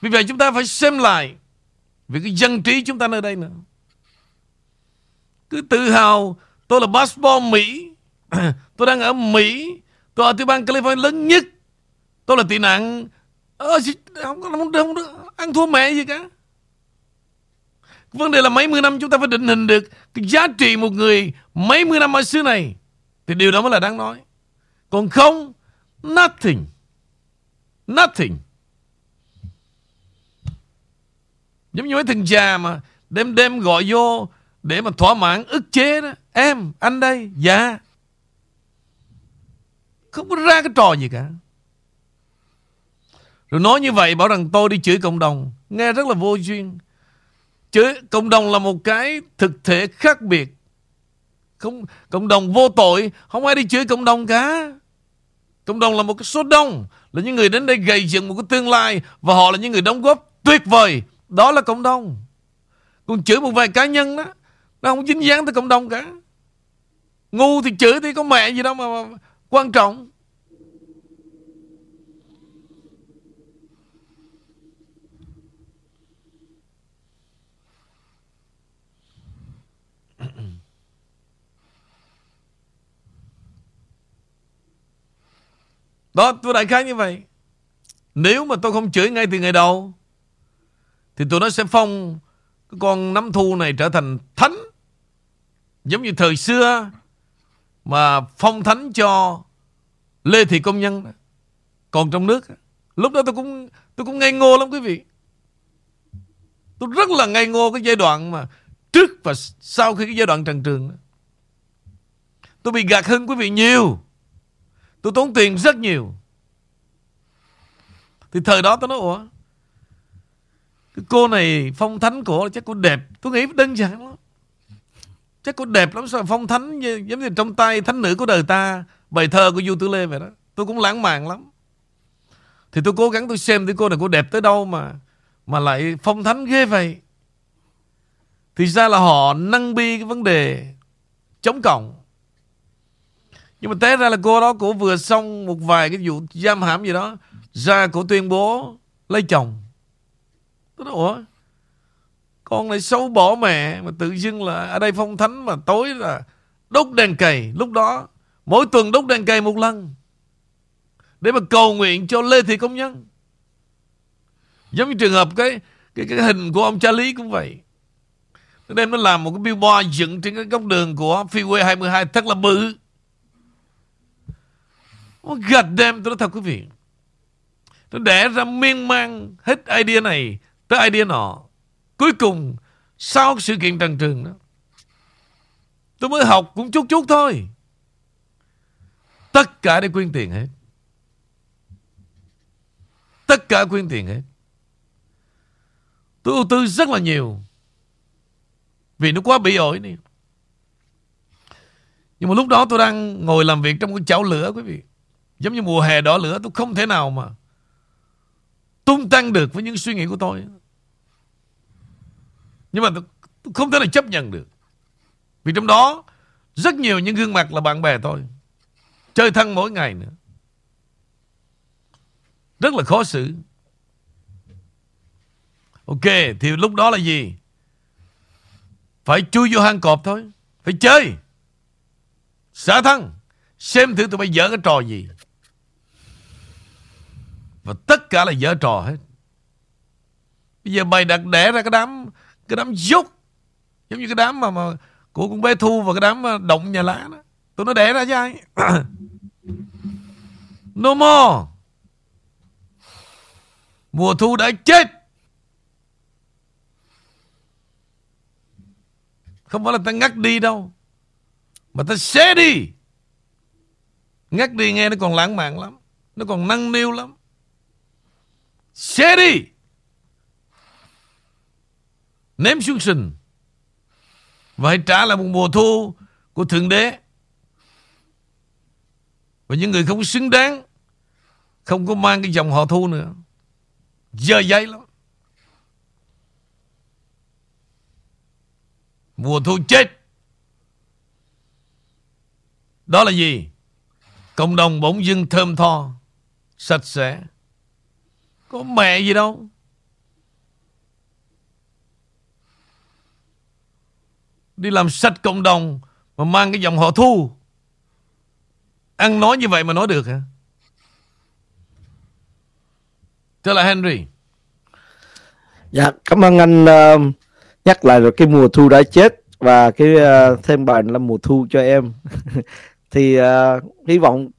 Vì vậy chúng ta phải xem lại Vì cái dân trí chúng ta nơi đây nữa. Cứ tự hào Tôi là passport Mỹ. Tôi đang ở Mỹ. Tôi ở tiểu bang California lớn nhất. Tôi là tị nạn. Ờ, không, không, không, không, Ăn thua mẹ gì cả. Vấn đề là mấy mươi năm chúng ta phải định hình được Cái giá trị một người Mấy mươi năm ở xứ này. Thì điều đó mới là đáng nói. Còn không Nothing. Nothing. Giống như mấy thằng già mà Đêm đêm gọi vô Để mà thỏa mãn ức chế đó. Em, anh đây, dạ. Không có ra cái trò gì cả. Rồi nói như vậy bảo rằng tôi đi chửi cộng đồng. Nghe rất là vô duyên. Chứ cộng đồng là một cái thực thể khác biệt. Không, cộng đồng vô tội, không ai đi chửi cộng đồng cả. Cộng đồng là một cái số đông, là những người đến đây gây dựng một cái tương lai và họ là những người đóng góp tuyệt vời. Đó là cộng đồng. Còn chửi một vài cá nhân đó, nó không dính dáng tới cộng đồng cả. Ngu thì chửi thì có mẹ gì đâu mà, mà quan trọng. Đó tôi đại khái như vậy. Nếu mà tôi không chửi ngay từ ngày đầu, Thì tụi nó sẽ phong Cái con nắm thu này trở thành thánh. Giống như thời xưa Mà phong thánh cho Lê Thị Công Nhân. Còn trong nước, Lúc đó tôi cũng tôi cũng ngây ngô lắm quý vị. Tôi rất là ngây ngô cái giai đoạn mà Trước và sau khi cái giai đoạn trần trường Tôi bị gạt hơn quý vị nhiều. Tôi tốn tiền rất nhiều. Thì thời đó tôi nói, Ủa, Cái cô này phong thánh của chắc cô đẹp. Tôi nghĩ đơn giản lắm. Chắc cô đẹp lắm, sao phong thánh Giống như trong tay thánh nữ của đời ta, Bài thơ của Du Tử Lê vậy đó. Tôi cũng lãng mạn lắm. Thì tôi cố gắng tôi xem thấy cô này cô đẹp tới đâu mà Mà lại phong thánh ghê vậy. Thì ra là họ nâng bi cái vấn đề Chống cộng nhưng mà té ra là cô đó Cổ vừa xong một vài cái vụ giam hãm gì đó Ra cổ tuyên bố Lấy chồng. Tôi nói ủa? Con này xấu bỏ mẹ Mà tự dưng là ở đây phong thánh mà tối là Đốt đèn cầy Lúc đó mỗi tuần đốt đèn cầy một lần Để mà cầu nguyện cho Lê Thị Công Nhân. Giống như trường hợp cái cái, cái hình của ông cha Lý cũng vậy. Nó đem nó làm một cái billboard dựng trên cái góc đường của Freeway 22 thật là bự. Oh, God damn, tôi nói thật quý vị. Tôi đẻ ra miên man hết idea này tới idea nọ. Cuối cùng, sau sự kiện trần trường đó, tôi mới học cũng chút chút thôi. Tất cả để quyên tiền hết. Tất cả quyên tiền hết. Tôi ưu tư rất là nhiều. Vì nó quá bị ổi này. Nhưng mà lúc đó tôi đang ngồi làm việc trong cái chảo lửa quý vị. Giống như mùa hè đỏ lửa tôi không thể nào mà tung tăng được với những suy nghĩ của tôi. Nhưng mà tôi, tôi không thể nào chấp nhận được. Vì trong đó rất nhiều những gương mặt là bạn bè tôi. Chơi thân mỗi ngày nữa. Rất là khó xử. Ok, thì lúc đó là gì? Phải chui vô hang cọp thôi. Phải chơi. Xả thân. Xem thử tụi bay dở cái trò gì. Và tất cả là dở trò hết. Bây giờ mày đặt đẻ ra cái đám cái đám dốc giống như cái đám mà mà của con bé Thu và cái đám à, động nhà lá đó. Tụi nó đẻ ra cho ai? no more. Mùa thu đã chết. Không phải là ta ngắt đi đâu. Mà ta xé đi. Ngắt đi nghe nó còn lãng mạn lắm. Nó còn năng niu lắm. Xé đi. Ném xuống sình. Và hãy trả lại một mùa thu của Thượng Đế. Và những người không xứng đáng không có mang cái dòng họ thu nữa. Dơ giấy lắm. Mùa thu chết. Đó là gì? Cộng đồng bỗng dưng thơm tho, sạch sẽ. Có mẹ gì đâu. Đi làm sạch cộng đồng mà mang cái dòng họ thu. Ăn nói như vậy mà nói được hả? Thưa là Henry. Dạ, cảm ơn anh uh, nhắc lại rồi cái mùa thu đã chết và cái uh, thêm bài là mùa thu cho em. thì uh, hy vọng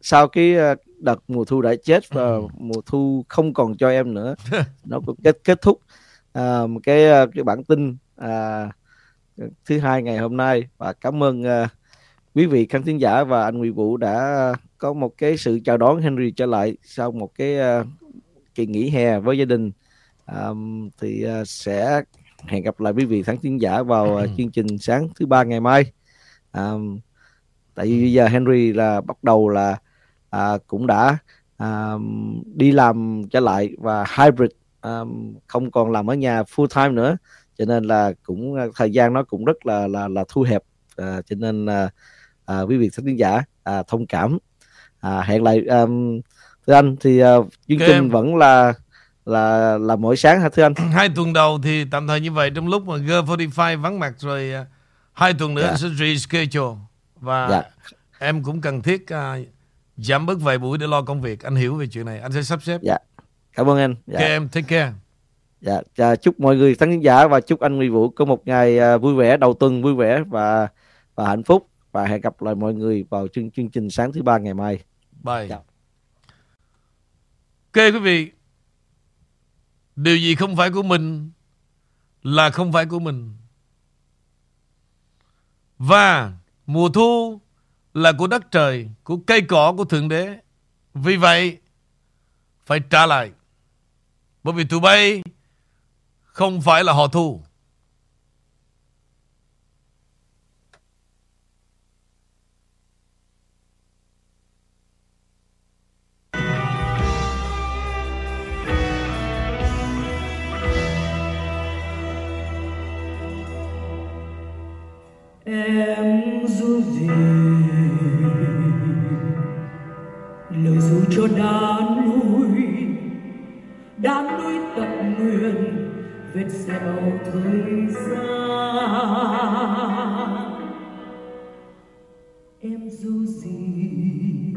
sau cái uh, đợt mùa thu đã chết và mùa thu không còn cho em nữa. Nó cũng kết kết thúc uh, cái uh, cái bản tin uh, thứ hai ngày hôm nay. Và cảm ơn uh, quý vị khán thính giả và anh Nguyễn Vũ đã có một cái sự chào đón Henry trở lại sau một cái uh, kỳ nghỉ hè với gia đình. Um, thì uh, sẽ hẹn gặp lại quý vị khán thính giả vào uh, chương trình sáng thứ ba ngày mai. Um, tại vì bây giờ Henry là bắt đầu là uh, cũng đã uh, đi làm trở lại và hybrid um, không còn làm ở nhà full time nữa cho nên là cũng thời gian nó cũng rất là là là thu hẹp uh, cho nên uh, uh, quý vị khán giả uh, thông cảm uh, hẹn lại um, thưa anh thì uh, chương okay. trình vẫn là là là mỗi sáng hả thưa anh hai tuần đầu thì tạm thời như vậy trong lúc mà G45 vắng mặt rồi uh, hai tuần nữa dạ. anh sẽ reschedule và dạ. em cũng cần thiết uh, giảm bớt vài buổi để lo công việc. Anh hiểu về chuyện này. Anh sẽ sắp xếp. Dạ. Cảm ơn anh. Dạ. Okay, em take care. Dạ. À, chúc mọi người khán giả và chúc anh Nguy Vũ có một ngày uh, vui vẻ đầu tuần vui vẻ và và hạnh phúc. Và hẹn gặp lại mọi người vào chương chương trình sáng thứ ba ngày mai. Bye. Dạ. Ok quý vị. Điều gì không phải của mình Là không phải của mình. Và Mùa thu là của đất trời, Của cây cỏ, của Thượng Đế. Vì vậy, Phải trả lại. Bởi vì tụi bay Không phải là họ thu em cho đàn núi đàn núi tận nguyện vết sẹo thời gian. Em du gì,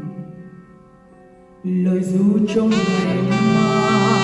lời dù trong ngày mai